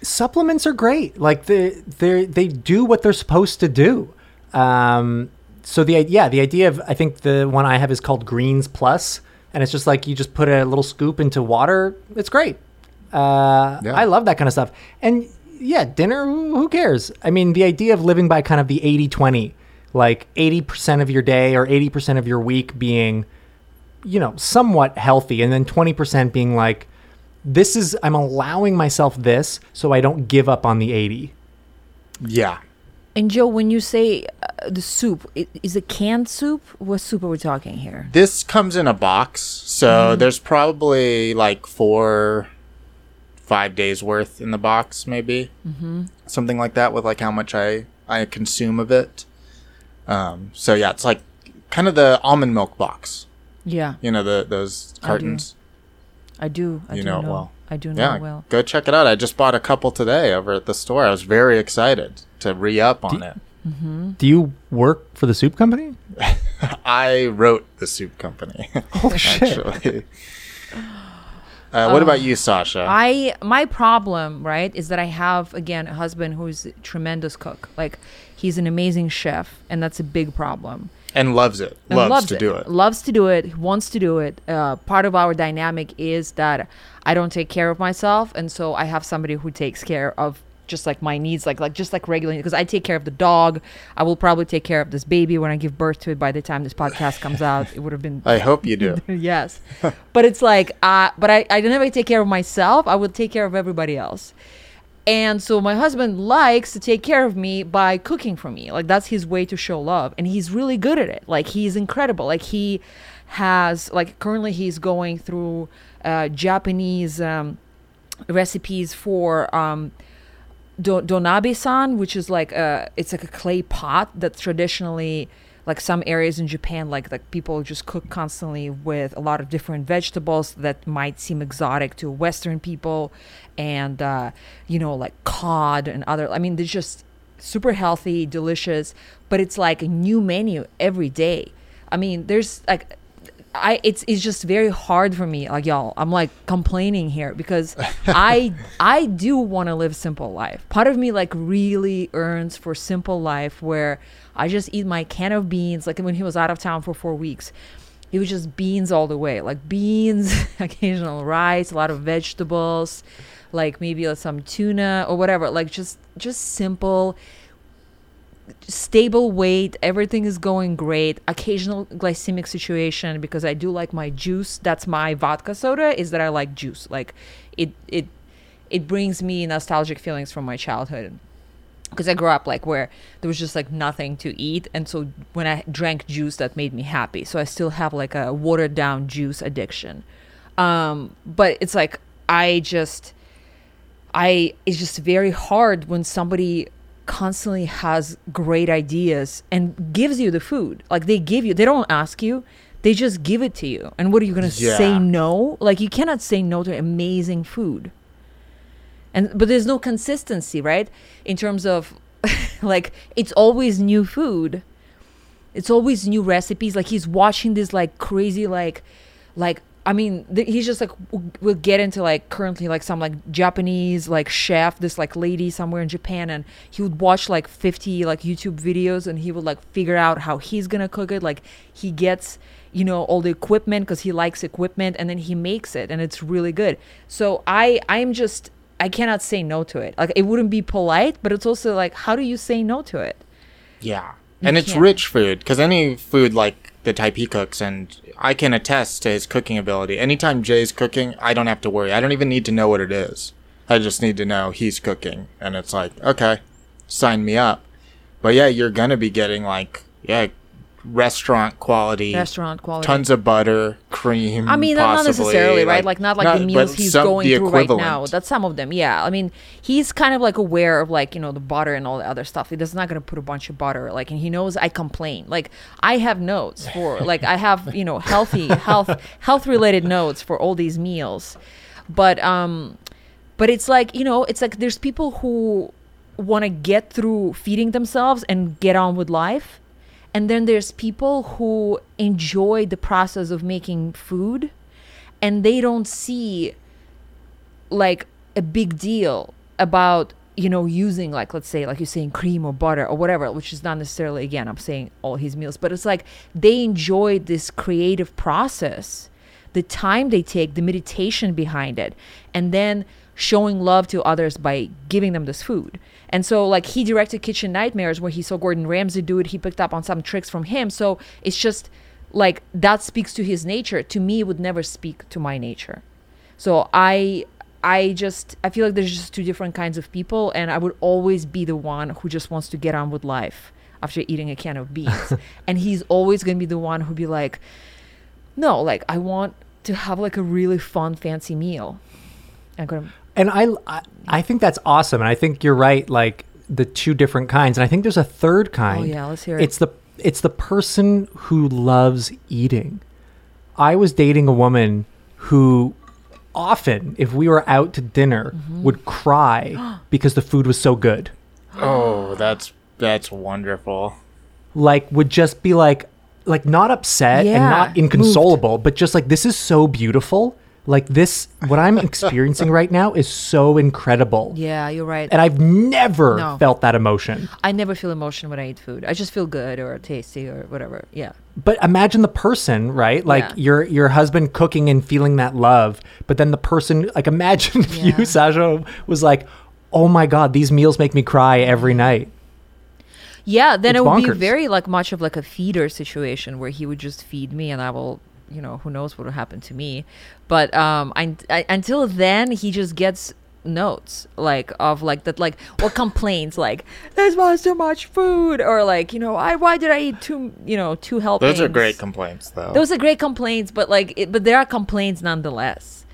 supplements are great. Like they they they do what they're supposed to do. Um, so the yeah the idea of I think the one I have is called Greens Plus, and it's just like you just put a little scoop into water. It's great. Uh, Yeah. I love that kind of stuff. And yeah, dinner. Who cares? I mean, the idea of living by kind of the 80-20, like eighty percent of your day or eighty percent of your week being, you know, somewhat healthy, and then twenty percent being like this is I'm allowing myself this so I don't give up on the 80. Yeah. And Joe, when you say uh, the soup, i- is it canned soup? What soup are we talking here? This comes in a box, so there's probably like four, five days worth in the box, maybe mm-hmm. something like that, with like how much I I consume of it. Um, so yeah, it's like kind of the almond milk box, Yeah, you know, the those do. cartons. I do. I You do know know. it well. I do know Yeah, well. go check it out. I just bought a couple today over at the store. I was very excited to re up on it. Do you work for the soup company? [laughs] I wrote the soup company. [laughs] Oh [laughs] shit. actually. Uh, what about you, Sasha? I my problem, right, is that I have again a husband who's a tremendous cook. Like he's an amazing chef, and that's a big problem. and loves it. and Loves, to do it. Loves to do it. Wants to do it. Uh, part of our dynamic is that I don't take care of myself, and so I have somebody who takes care of just like my needs, like like just like regularly. Because I take care of the dog. I will probably take care of this baby when I give birth to it. By the time this podcast comes out, it would have been I hope you do. [laughs] yes but it's like uh but i i never take care of myself i would take care of everybody else and so my husband likes to take care of me by cooking for me like that's his way to show love and he's really good at it like he's incredible like he has like currently he's going through japanese um recipes for um do- donabe-san, which is like a it's like a clay pot that traditionally like some areas in Japan like like people just cook constantly with a lot of different vegetables that might seem exotic to Western people, and uh, you know like cod and other. I mean, they're just super healthy, delicious, but it's like a new menu every day. I mean, there's like I it's it's just very hard for me. Like y'all, I'm like complaining here because [laughs] I I do want to live simple life. Part of me like really earns for simple life where I just eat my can of beans. Like when he was out of town for four weeks, it was just beans all the way. Like beans, [laughs] occasional rice, a lot of vegetables, like maybe uh, some tuna or whatever. Like just just simple stable weight everything is going great. Occasional glycemic situation because i do like my juice. That's my vodka soda is that i like juice. Like it it it brings me nostalgic feelings from my childhood. Because i grew up like where there was just like nothing to eat. And so when i drank juice that made me happy. So i still have like a watered down juice addiction. Um but it's like i just I it's just very hard when somebody constantly has great ideas and gives you the food. Like they give you, they don't ask you, they just give it to you. And what are you going to Yeah. say no? Like you cannot say no to amazing food. And but there's no consistency, right? In terms of [laughs] like it's always new food. It's always new recipes. Like he's watching this like crazy like like I mean th- he's just like w- will get into like currently like some like Japanese like chef this like lady somewhere in Japan and he would watch like 50 like YouTube videos and he would like figure out how he's to cook it like he gets you know all the equipment cuz he likes equipment and then he makes it and it's really good. So I I'm just I cannot say no to it. Like it wouldn't be polite, but it's also like how do you say no to it? Yeah. And it's can't. rich food because any food like the type he cooks, and I can attest to his cooking ability. Anytime Jay's cooking, I don't have to worry. I don't even need to know what it is. I just need to know he's cooking. And it's like, okay, sign me up. But yeah, you're to be getting like, yeah, restaurant quality, Restaurant quality. tons of butter, cream. I mean, not possibly, necessarily, right? Like not like the meals he's some- going through right now. That's some of them. Yeah. I mean, he's kind of like aware of like you know the butter and all the other stuff. He does not gonna put a bunch of butter. Like, and he knows I complain. Like, I have notes for [laughs] like I have you know healthy health health related notes for all these meals, but um, but it's like you know it's like there's people who want to get through feeding themselves and get on with life and then there's people who enjoy the process of making food and they don't see like a big deal about you know using like let's say like you're saying cream or butter or whatever which is not necessarily again i'm saying all his meals but it's like they enjoy this creative process the time they take the meditation behind it and then showing love to others by giving them this food and so like he directed kitchen nightmares where he saw gordon ramsay do it he picked up on some tricks from him so it's just like that speaks to his nature to me it would never speak to my nature so I I just I feel like there's just two different kinds of people and I would always be the one who just wants to get on with life after eating a can of beans. [laughs] and he's always going to be the one who'd be like no, like I want to have like a really fun fancy meal. I'm going to And I, I I think that's awesome, and I think you're right. Like the two different kinds, and I think there's a third kind. Oh, yeah, let's hear it. It's the it's the person who loves eating. I was dating a woman who often, if we were out to dinner, Mm-hmm. would cry [gasps] because the food was so good. Oh, that's that's wonderful. Like would just be like like not upset and Yeah, not moved. inconsolable, but just like this is so beautiful. Like this what I'm experiencing right now is so incredible. [laughs] Yeah, you're right. And I've never No. felt that emotion. I never feel emotion when I eat food. I just feel good or tasty or whatever. Yeah. But imagine the person, right? Like Yeah. your your husband cooking and feeling that love, but then the person like imagine if Yeah. you, Sasha, was like, Oh my god, these meals make me cry every night. Yeah, then It's it would be very like much of like a feeder situation where he would just feed me and I will, you know, who knows what will happen to me. But um I, I until then he just gets notes like of like that like or complaints like this was too much food or like you know I why did I eat two you know two helpings Those are great complaints, though. those are great complaints but like it, but there are complaints nonetheless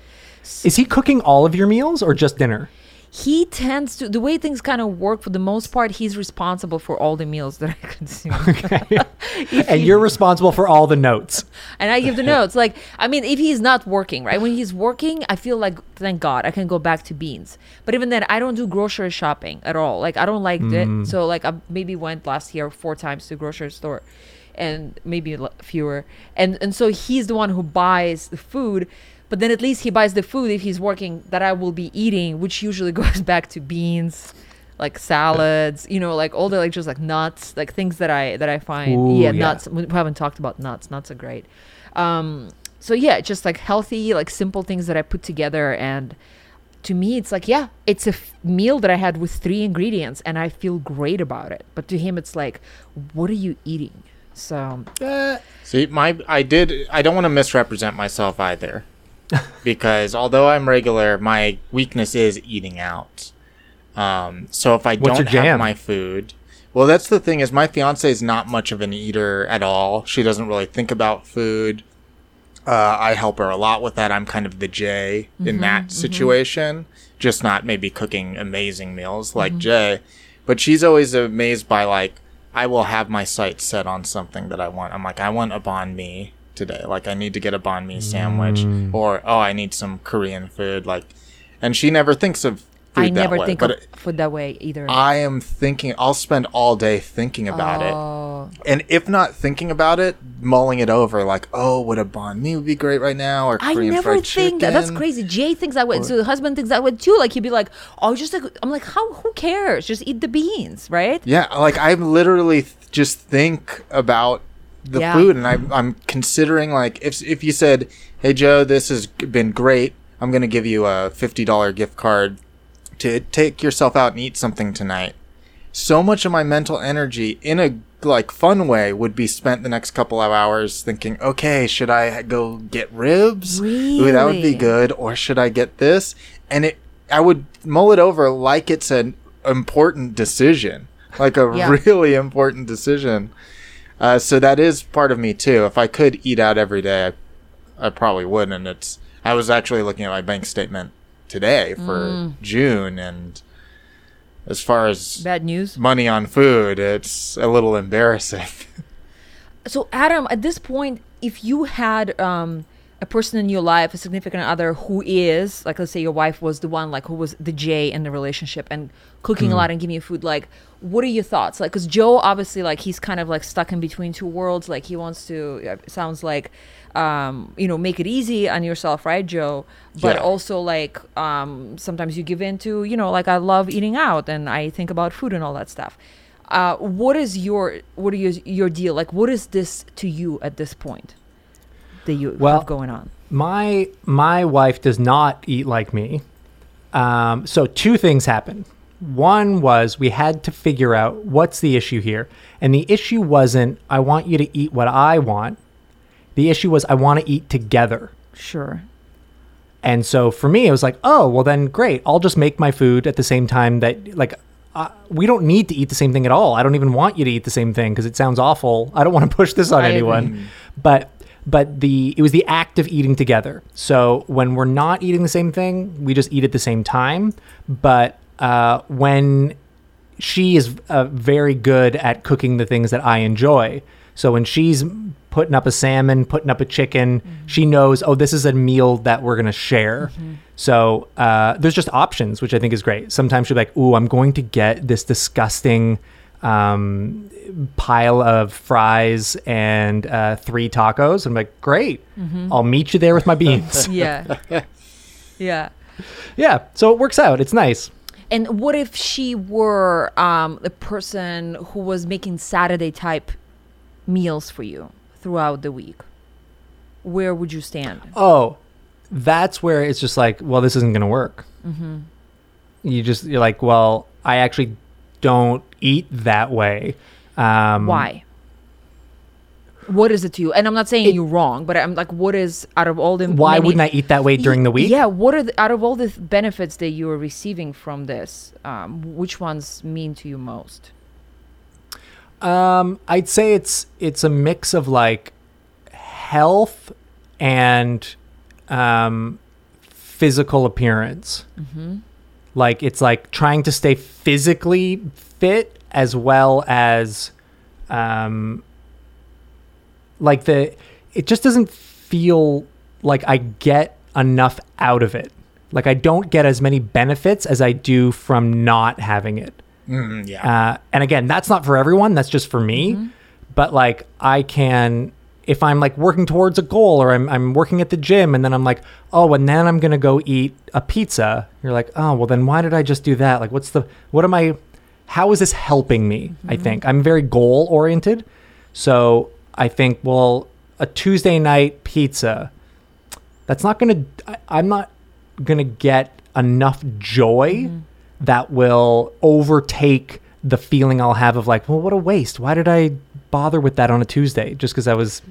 Is he cooking all of your meals or just dinner? He tends to the way things kind of work for the most part he's responsible for all the meals that I [laughs] consume [laughs] and you're responsible for all the notes. and I give the notes. Like, I mean, if he's not working, right? When he's working, I feel like, thank God, I can go back to beans. But even then, I don't do grocery shopping at all. Like, I don't like it. Mm. So, like, I maybe went last year four times to grocery store, and maybe fewer. And and so he's the one who buys the food. But then at least he buys the food if he's working that I will be eating, which usually [laughs] goes back to beans like salads, you know, like all the like just like nuts, like things that I that I find Ooh, yeah, yeah. nuts. We haven't talked about nuts. Nuts are great. Um, so yeah, just like healthy, like simple things that I put together, and to me, it's like yeah, it's a f- meal that I had with three ingredients, and I feel great about it. But to him, it's like, what are you eating? So See, my I did. I don't want to misrepresent myself either, because although I'm regular, my weakness is eating out. Um, so if I What's don't your have my food, well, that's the thing is my fiance is not much of an eater at all. She doesn't really think about food. Uh, I help her a lot with that. I'm kind of the J in that situation, just not maybe cooking amazing meals like Jay, but she's always amazed by like I will have my sights set on something that I want. I'm like I want a banh mi today. Like I need to get a banh mi sandwich, mm. or oh I need some Korean food. Like, and she never thinks of. Food I that never way, think but of food that way either. I am thinking. I'll spend all day thinking about it. oh, And if not thinking about it, mulling it over, like, oh, would a banh mi would be great right now, or I Korean never fried think that. That's crazy. Jay thinks that way. so the husband thinks that way too. Like he'd be like, "Oh, just like I'm like, how? Who cares? Just eat the beans, right?" Yeah, like I literally th- just think about the Yeah. food, and I'm I'm considering like if if you said, "Hey Joe, this has been great. I'm gonna give you a fifty dollar gift card to take yourself out and eat something tonight." So much of my mental energy in a like fun way would be spent the next couple of hours thinking, okay, should I go get ribs? Ooh, that would be good. Or should I get this? And it, I would mull it over like it's an important decision, like a Yeah. [laughs] really important decision. Uh, so that is part of me too. If I could eat out every day, I, I probably would. And it's. I was actually looking at my bank statement today for June, and as far as Bad news. money on food, it's a little embarrassing. [laughs] So, Adam, at this point, if you had um, a person in your life, a significant other who is, like, let's say your wife was the one, like, who was the J in the relationship and cooking a lot and giving you food, like, what are your thoughts? Like, because Joe, obviously, like, he's kind of like stuck in between two worlds. Like, he wants to, sounds like, um, you know, make it easy on yourself, right, Joe? But Yeah. also, like, um, sometimes you give in to, you know, like, I love eating out and I think about food and all that stuff. Uh, what is your what are your your deal like? What is this to you at this point that you Well- have going on? my my wife does not eat like me. Um, so two things happened. One was we had to figure out what's the issue here, and the issue wasn't I want you to eat what I want. The issue was I want to eat together. Sure. And so for me, it was like, oh, well, then great. I'll just make my food at the same time that, like, uh, we don't need to eat the same thing at all. I don't even want you to eat the same thing because it sounds awful. I don't want to push this on I agree. anyone. But but the it was the act of eating together. So when we're not eating the same thing, we just eat at the same time. But uh, when she is uh, very good at cooking the things that I enjoy. So when she's putting up a salmon, putting up a chicken, she knows, oh, this is a meal that we're gonna share. So uh, there's just options, which I think is great. Sometimes she'll be like, ooh, I'm going to get this disgusting um, pile of fries and uh, three tacos. I'm like, great, I'll meet you there with my beans. [laughs] Yeah. [laughs] yeah. yeah, so it works out. It's nice. And what if she were um, the person who was making Saturday type meals for you throughout the week? Where would you stand? oh, that's where it's just like, well, this isn't going to work. Mm-hmm. You just, you're like, well, I actually don't eat that way. Um, Why? What is it to you? And I'm not saying you're wrong, but I'm like, what is out of all the Why many- wouldn't I eat that way during the week? Yeah, what are the, out of all the th- benefits that you are receiving from this? Um, which ones mean to you most? Um, I'd say it's it's a mix of like health and um, physical appearance. Like it's like trying to stay physically fit as well as um, like the it just doesn't feel like I get enough out of it. Like I don't get as many benefits as I do from not having it. Mm, yeah. Uh, and again, that's not for everyone. That's just for me. But like, I can, if I'm like working towards a goal or I'm, I'm working at the gym and then I'm like, oh, and then I'm going to go eat a pizza. You're like, oh, well, then why did I just do that? Like, what's the, what am I, how is this helping me? I mm-hmm. think I'm very goal oriented. So I think, well, a Tuesday night pizza, that's not going to, I'm not going to get enough joy mm-hmm. that will overtake the feeling I'll have of like, well, what a waste. Why did I bother with that on a Tuesday? Just because I was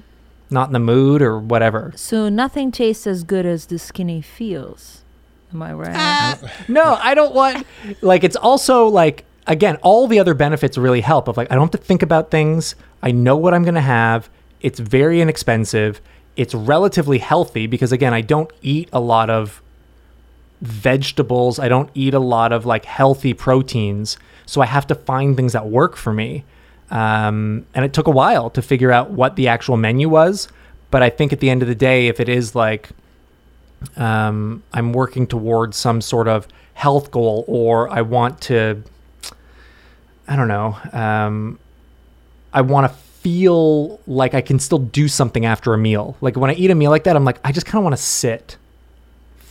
not in the mood or whatever. So nothing tastes as good as the skinny feels. Am I right? Uh, no, I don't want, like, it's also like, again, all the other benefits really help of like, I don't have to think about things. I know what I'm going to have. It's very inexpensive. It's relatively healthy because, again, I don't eat a lot of vegetables. I don't eat a lot of like healthy proteins. So I have to find things that work for me. Um, and it took a while to figure out what the actual menu was. But I think at the end of the day, if it is like um, I'm working towards some sort of health goal or I want to, I don't know, um, I want to feel like I can still do something after a meal. Like when I eat a meal like that, I'm like, I just kind of want to sit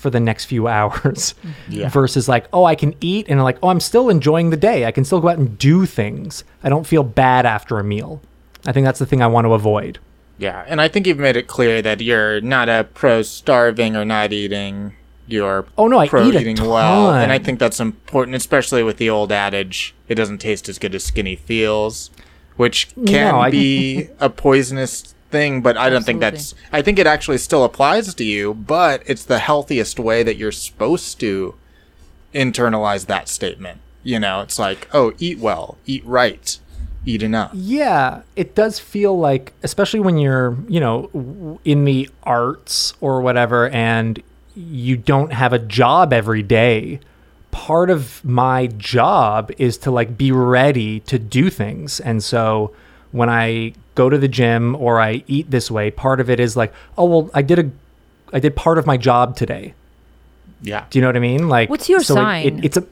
for the next few [laughs] hours Yeah. versus like, oh, I can eat and like, oh, I'm still enjoying the day. I can still go out and do things. I don't feel bad after a meal. I think that's the thing I want to avoid. Yeah, and I think you've made it clear that you're not a pro starving or not eating. You're Oh, no, I pro eat a eating well, and I think that's important, especially with the old adage: "It doesn't taste as good as skinny feels," which can No, I- be [laughs] a poisonous thing. But I don't think that's. I think it actually still applies to you, but it's the healthiest way that you're supposed to internalize that statement. You know, it's like, oh, eat well, eat right. eat enough. Yeah, it does feel like, especially when you're, you know, in the arts or whatever, and you don't have a job every day. Part of my job is to like be ready to do things. And so when I go to the gym or I eat this way, part of it is like, oh, well, I did a, I did part of my job today. Yeah. Do you know what I mean? Like, What's your so sign? it- it's a,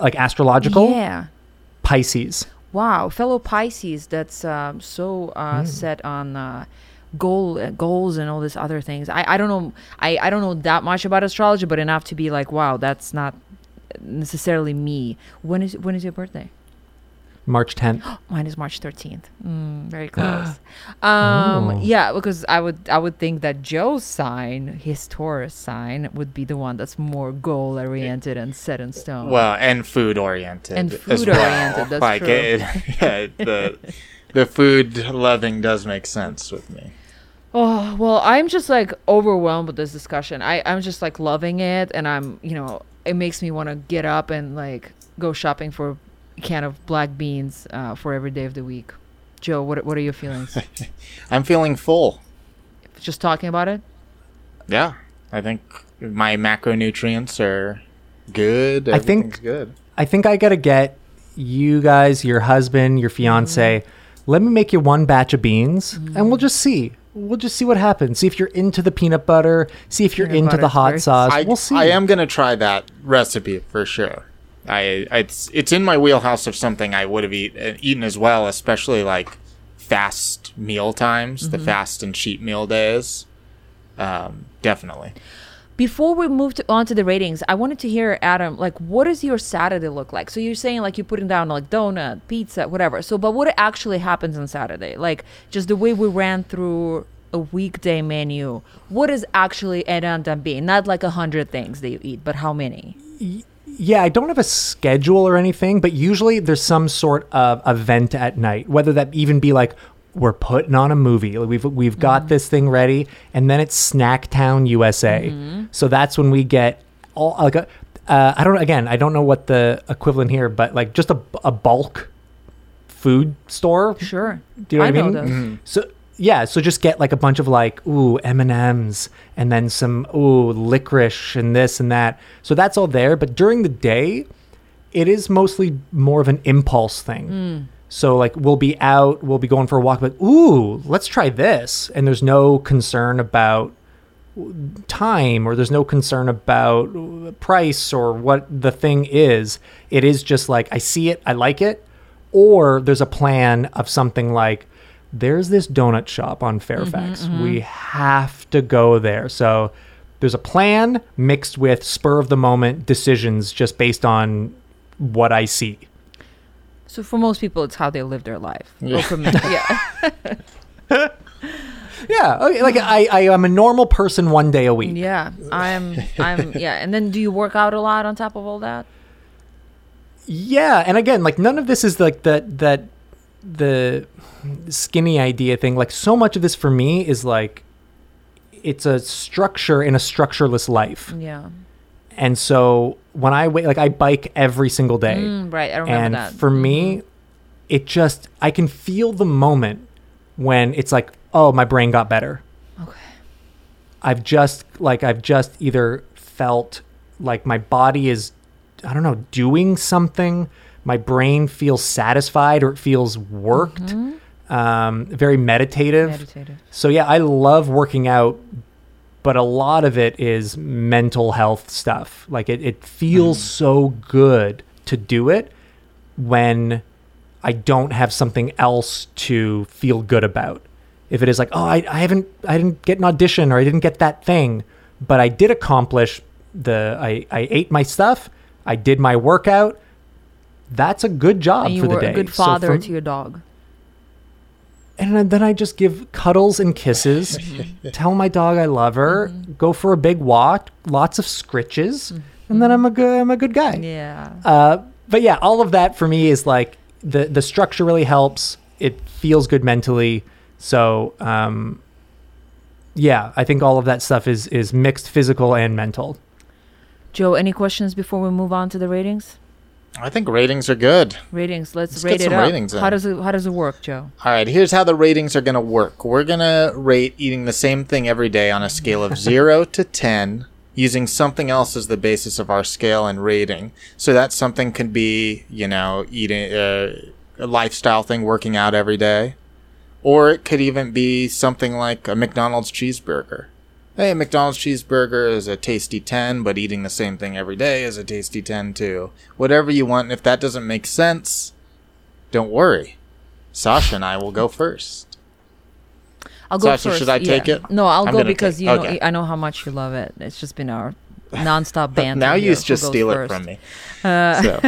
like astrological Yeah. Pisces. Wow, fellow Pisces that's um, so uh, Hmm. set on uh, goal uh, goals and all these other things. I, I don't know I, I don't know that much about astrology, but enough to be like, wow, that's not necessarily me. When is when is your birthday? March 10th. [gasps] Mine is March thirteenth. Mm, very close. [gasps] um, Oh. Yeah, because I would I would think that Joe's sign, his Taurus sign, would be the one that's more goal oriented and set in stone. Well, and food oriented. And as food-oriented, well. that's [laughs] like true. It, [laughs] yeah, the [laughs] the food loving does make sense with me. Oh, well, I'm just like overwhelmed with this discussion. I, I'm just like loving it. And I'm, you know, it makes me want to get up and like go shopping for a can of black beans uh, for every day of the week. Joe, what, what are your feelings? [laughs] I'm feeling full. just talking about it? Yeah, I think my macronutrients are good. I think- good. I think I gotta get you guys, your husband, your fiance. Mm-hmm. Let me make you one batch of beans, and we'll just see. We'll just see what happens. See if you're into the peanut butter. See if you're Peanut into the hot very- sauce. I, we'll see. I am gonna try that recipe for sure. I it's it's in my wheelhouse of something I would have eat, uh, eaten as well, especially like fast meal times, the fast and cheap meal days. Um, definitely. Before we move to, on to the ratings, I wanted to hear Adam, like, what does your Saturday look like? So you're saying like you're putting down like donut, pizza, whatever. So, but what actually happens on Saturday? Like just the way we ran through a weekday menu. What is actually it end up being? Not like a hundred things that you eat, but how many? Yeah, I don't have a schedule or anything, but usually there's some sort of event at night, whether that even be like we're putting on a movie. We've we've got mm-hmm. this thing ready, and then it's Snacktown USA. Mm-hmm. So that's when we get all like a, uh, I don't again I don't know what the equivalent here, but like just a, a bulk food store. Sure. Do you know what I, know mean? those. Mm-hmm. So yeah, so just get like a bunch of like ooh M and M's, and then some ooh licorice and this and that. So that's all there. But during the day, it is mostly more of an impulse thing. Mm. So like we'll be out, we'll be going for a walk, but ooh, let's try this, and there's no concern about time or there's no concern about price or what the thing is. It is just like I see it, I like it, or there's a plan of something like there's this donut shop on mm-hmm, Fairfax. Mm-hmm. We have to go there. So there's a plan mixed with spur of the moment decisions just based on what I see. So for most people, it's how they live their life. Or for [laughs] yeah. [laughs] Yeah, oh, okay, like I, I am a normal person one day a week. Yeah, I'm, I'm, yeah. And then do you work out a lot on top of all that? [laughs] Yeah, and again, like none of this is like that that the skinny idea thing. Like so much of this for me is like it's a structure in a structureless life. Yeah. And so when I wait like I bike every single day. Mm, right. I remember and that. Mm-hmm. for me it just I can feel the moment when it's like, "Oh, my brain got better." okay. I've just like I've just either felt like my body is I don't know doing something. My brain feels satisfied or it feels worked. Um, very meditative. Meditative. So yeah, I love working out, but a lot of it is mental health stuff. Like it, it feels so good to do it when I don't have something else to feel good about. If it is like, oh, I, I haven't, I didn't get an audition or I didn't get that thing, but I did accomplish the, I, I ate my stuff, I did my workout. That's a good job And you for the were day. a good So father for- to your dog. and then I just give cuddles and kisses, [laughs] tell my dog I love her, go for a big walk, lots of scritches, and then I'm a good I'm a good guy. Yeah. Uh, but yeah, all of that for me is like the the structure really helps. It feels good mentally. So um, yeah, I think all of that stuff is is mixed physical and mental. Joe, any questions before we move on to the ratings? I think ratings are good. Ratings. Let's, Let's rate get it up. ratings how does it How does it work, Joe? All right, here's how the ratings are going to work. We're going to rate eating the same thing every day on a scale of [laughs] 0 to 10 using something else as the basis of our scale and rating. So that something could be, you know, eating uh, a lifestyle thing, working out every day. Or it could even be something like a McDonald's cheeseburger. Hey, McDonald's cheeseburger is a tasty 10, but eating the same thing every day is a tasty 10 too. Whatever you want, and if that doesn't make sense, don't worry. Sasha and I will go first. I'll go Sasha, first. should I take yeah. it? No, I'll I'm go because take- you know okay. I know how much you love it. It's just been our nonstop [laughs] banter. now you just steal it from me. so,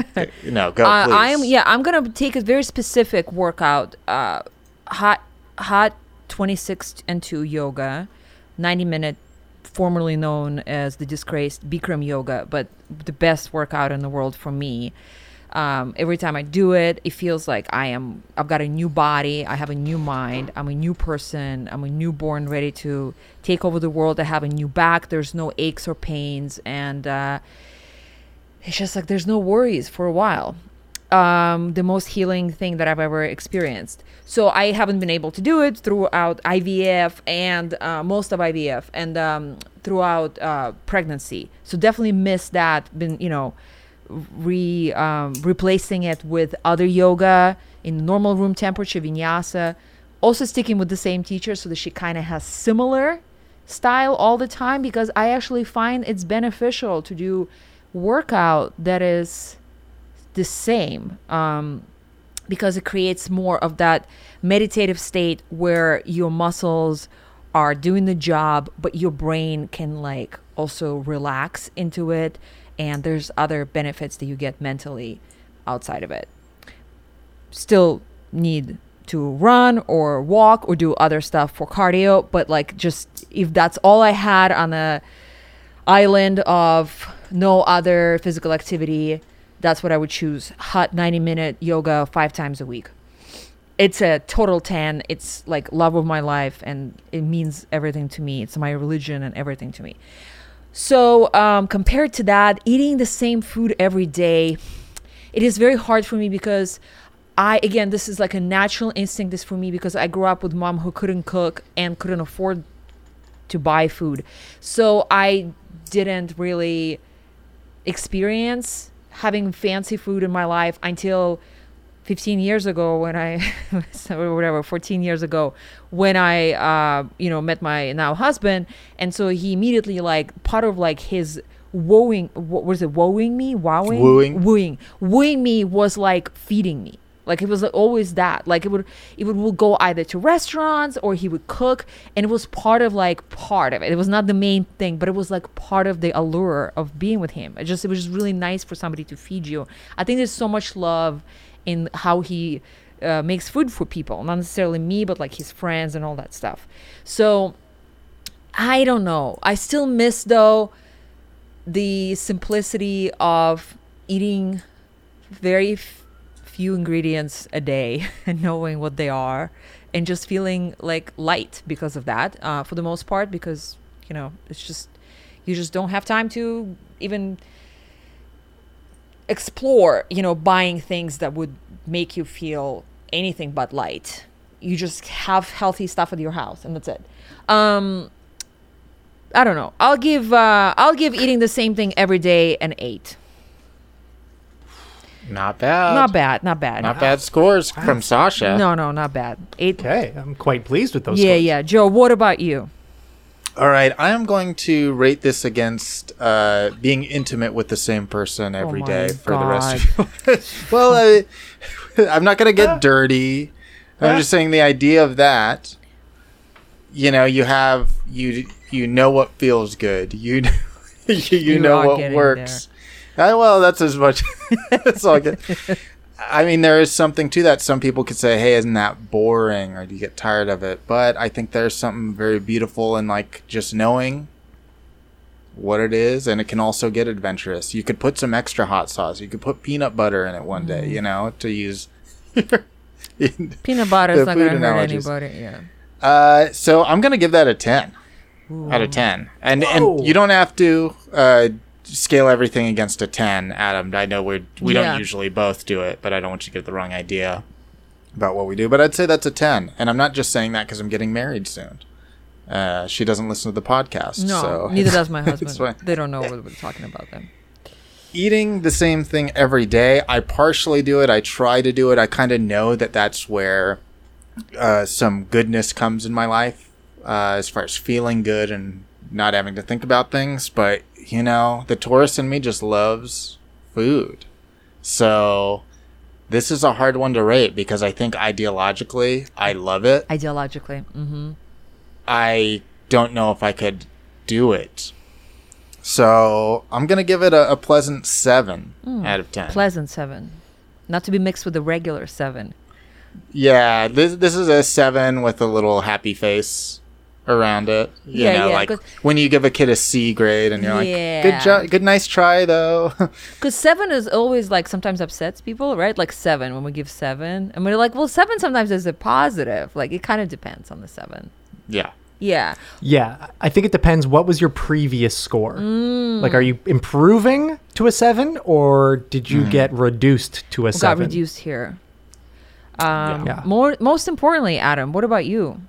[laughs] no, go Uh. I'm yeah. I'm gonna take a very specific workout. Uh, hot hot 26 and 2 yoga, 90 minute, formerly known as the disgraced Bikram yoga, but the best workout in the world for me. Um, every time I do it, it feels like I am. I've got a new body. I have a new mind. I'm a new person. I'm a newborn, ready to take over the world. I have a new back. There's no aches or pains, and uh, it's just like there's no worries for a while. Um, the most healing thing that I've ever experienced. So I haven't been able to do it throughout IVF and uh, most of IVF and um, throughout uh, pregnancy. So definitely miss that. Been you know re um, replacing it with other yoga in normal room temperature vinyasa. Also sticking with the same teacher so that she kind of has similar style all the time because I actually find it's beneficial to do workout that is the same um, because it creates more of that meditative state where your muscles are doing the job but your brain can like also relax into it and there's other benefits that you get mentally outside of it. Still need to run or walk or do other stuff for cardio but like just if that's all i had on a island of no other physical activity that's what i would choose. Hot 90 minute yoga five times a week. It's a total 10 it's like love of my life and it means everything to me. It's my religion and everything to me. So um, compared to that eating the same food every day it is very hard for me because I again this is like a natural instinct this for me because I grew up with mom who couldn't cook and couldn't afford to buy food. So I didn't really experience having fancy food in my life until 15 years ago when I [laughs] or whatever 14 years ago when I uh, you know met my now husband. And so he immediately like part of like his wooing what was it wooing me? Wowing? Wooing. wooing. Wooing me was like feeding me like it was always that. Like it would it would we'll go either to restaurants or he would cook and it was part of like part of it. It was not the main thing but it was like part of the allure of being with him. It just it was just really nice for somebody to feed you. I think there's so much love in how he uh, makes food for people. Not necessarily me but like his friends and all that stuff. So i don't know. I still miss though the simplicity of eating very few ingredients a day [laughs] and knowing what they are and just feeling like light because of that uh, for the most part because you know it's just you just don't have time to even explore you know buying things that would make you feel anything but light. You just have healthy stuff at your house and that's it. Um i don't know. I'll give uh i'll give eating the same thing every day an eight Not bad. not bad not bad Not bad scores from Sasha. no no not bad eight Okay, I'm quite pleased with those. yeah scores. yeah joe what about you All right, I am going to rate this against uh, being intimate with the same person every my day for the rest of your [laughs] life. well, I, [laughs] I'm not going to get dirty. I'm just saying the idea of that. You know, you have you you know what feels good. You you, [laughs] you You know what getting works. Uh, well, that's as much. [laughs] that's all good. I mean, there is something to that. Some people could say, "Hey, isn't that boring?" or "Do you get tired of it?" But I think there's something very beautiful in like just knowing what it is, and it can also get adventurous. You could put some extra hot sauce. You could put peanut butter in it one day. You know, to use. [laughs] peanut [laughs] butter is not gonna food hurt analogies. anybody yeah Uh, so I'm gonna give that a ten out of ten, and Whoa. and you don't have to uh, scale everything against a 10, Adam, I know we're, we Yeah. don't usually both do it, but I don't want you to get the wrong idea about what we do. But I'd say that's a 10. And I'm not just saying that because I'm getting married soon. Uh, she doesn't listen to the podcast. No, so [laughs] neither does my husband. They don't know what we're talking about then. eating the same thing every day. I partially do it. I try to do it. I kind of know that that's where uh, some goodness comes in my life, uh, as far as feeling good and not having to think about things. But you know, the Taurus in me just loves food. So this is a hard one to rate because I think ideologically I love it. Ideologically. Mm-hmm. I don't know if I could do it. So I'm gonna give it a, a pleasant seven out of ten. Pleasant seven. Not to be mixed with the regular seven. yeah, this this is a seven with a little happy face around it. You Yeah, know, yeah, like 'cause- when you give a kid a C grade and you're Yeah. like, good job, good, nice try though. [laughs] Because seven is always like sometimes upsets people, right? Like seven when we give seven, and we're like, well, seven sometimes is a positive. Like it kind of depends on the seven. yeah. Yeah. Yeah, I think it depends. What was your previous score? Mm. Like, are you improving to a seven, or did you get reduced to a We seven? got reduced here. Um, Yeah. More, most importantly, Adam, what about you?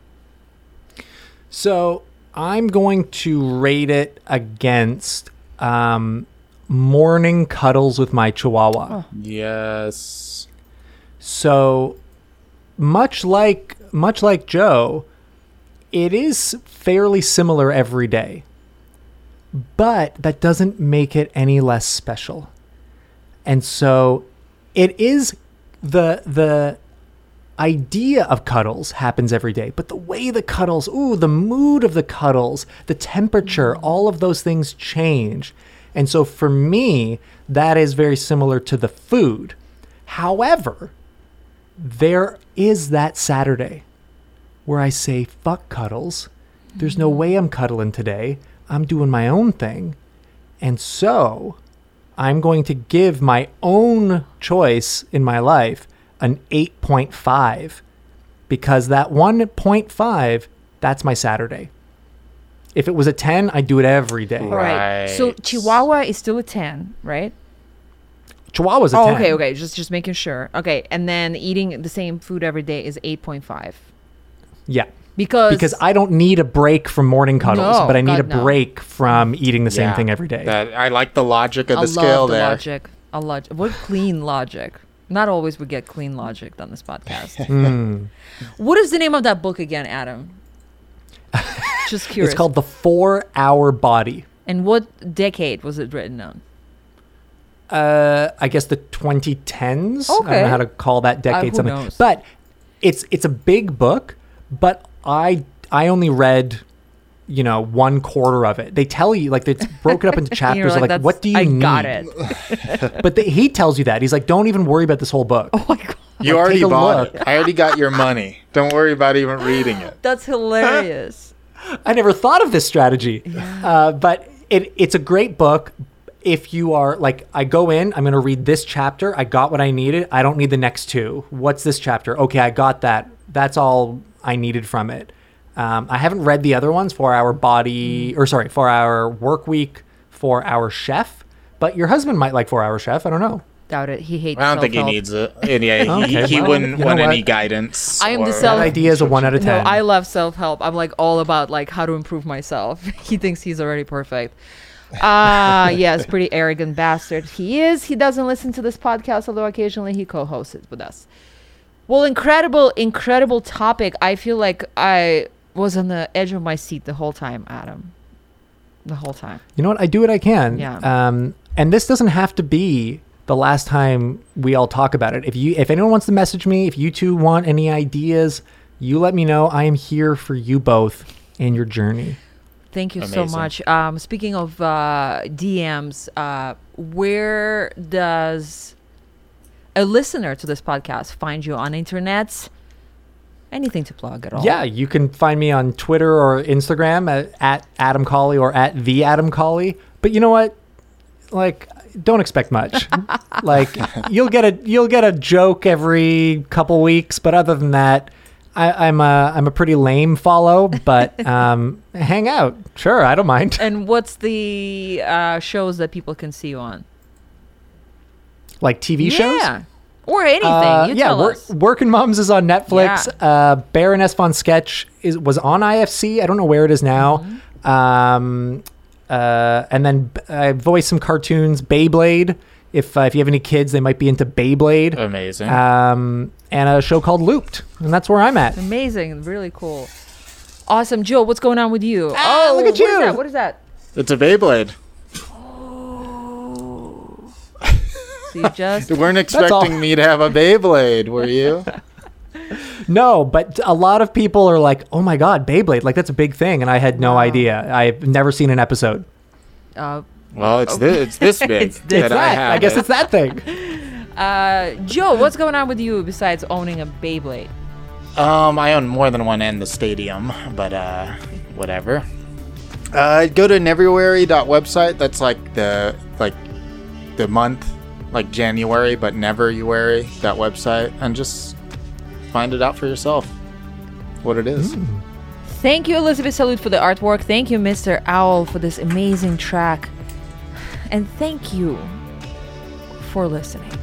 So I'm going to rate it against um, morning cuddles with my Chihuahua. Yes. So much like much like Joe, it is fairly similar every day. But that doesn't make it any less special. And so it is the the idea of cuddles happens every day, but the way the cuddles, ooh, the mood of the cuddles, the temperature, mm. all of those things change. And so for me, that is very similar to the food. However, there is that Saturday where I say, fuck cuddles. There's no mm-hmm. way I'm cuddling today. I'm doing my own thing. And so I'm going to give my own choice in my life an 8.5 because that 1.5, that's my Saturday. If it was a 10, I'd do it every day. Right. So Chihuahua is still a ten, right? Chihuahua's a Oh, 10. okay, okay. Just just making sure. Okay, and then eating the same food every day is eight point five Yeah. because Because I don't need a break from morning cuddles, No, but I need God, a no. break from eating the same Yeah. thing every day. That I like the logic of I the scale love the there. logic. I log- what clean logic. Not always we get clean logic on this podcast. [laughs] Hmm. What is the name of that book again, Adam? [laughs] Just curious. It's called The Four Hour Body. And what decade was it written on? uh I guess the 2010s. Okay. I don't know how to call that decade who something. knows? But it's it's a big book, but I I only read you know one quarter of it. They tell you like it's [laughs] broken up into chapters you're like what do you I need? got it. [laughs] But they, he tells you that. He's like don't even worry about this whole book. Oh my god, You Like, already bought look. it. I already got your money. Don't worry about even reading it. that's hilarious. [laughs] I never thought of this strategy. Uh, but it, it's a great book. If you are like, I go in, I'm going to read this chapter. I got what I needed. I don't need the next two. What's this chapter? Okay, I got that. That's all I needed from it. Um, I haven't read the other ones four hour body, or sorry, four hour work week, for our chef. But your husband might like Four Hour Chef. I don't know. Doubt it. He hates. I don't think he needs it. And yeah, he, Okay, he well, wouldn't you know want any guidance. I am the or- self- That idea is a one out of No, ten. I love self help. I'm like all about like how to improve myself. [laughs] he thinks he's already perfect. Ah, [laughs] yes, pretty arrogant bastard. He is. He doesn't listen to this podcast, although occasionally he co-hosts it with us. Well, incredible, incredible topic. I feel like I was on the edge of my seat the whole time, Adam. The whole time. You know what? I do what I can. Yeah. Um, and this doesn't have to be the last time we all talk about it. If you, if anyone wants to message me, if you two want any ideas, you let me know. I am here for you both and your journey. Thank you so much. Um, speaking of uh, DMs, uh, where does a listener to this podcast find you on internets? Anything to plug at all? Yeah, you can find me on Twitter or Instagram at, at Adam Colley or at the Adam Colley. But you know what? Like, don't expect much. [laughs] like, you'll get a you'll get a joke every couple weeks, but other than that, I, I'm a I'm a pretty lame follow, but [laughs] um, hang out. Sure, I don't mind. And what's the uh, shows that people can see you on? Like TV shows. Yeah. Or anything. Uh, you yeah, tell Wor- us. Working Moms is on Netflix. Yeah. Uh, Baroness von Sketch is was on IFC. I don't know where it is now. Mm-hmm. Um, uh, and then I voiced some cartoons. Beyblade. If uh, if you have any kids, they might be into Beyblade. Amazing. Um, and a show called Looped, and that's where I'm at. Amazing. Really cool. Awesome. Joe, what's going on with you? Ah, oh, look at what is you. that? What is that? it's a Beyblade. You just [laughs] You weren't expecting me to have a Beyblade, were you? [laughs] No, but a lot of people are like, "Oh my god, Beyblade! Like that's a big thing," and I had no Wow. idea. I've never seen an episode. uh, Well, it's this, it's this [laughs] big It's this that It's I have. I guess it. it's that thing. uh, Joe, what's going on with you besides owning a Beyblade? Um, I own more than one and the stadium, but uh, whatever. Uh, go to neveruary.website. That's like the like the month, like January, but never neveruary that website, and just find it out for yourself. What it is. Hmm. Thank you, Elizabeth Salute, for the artwork. Thank you, Mr. Owl, for this amazing track. And thank you for listening.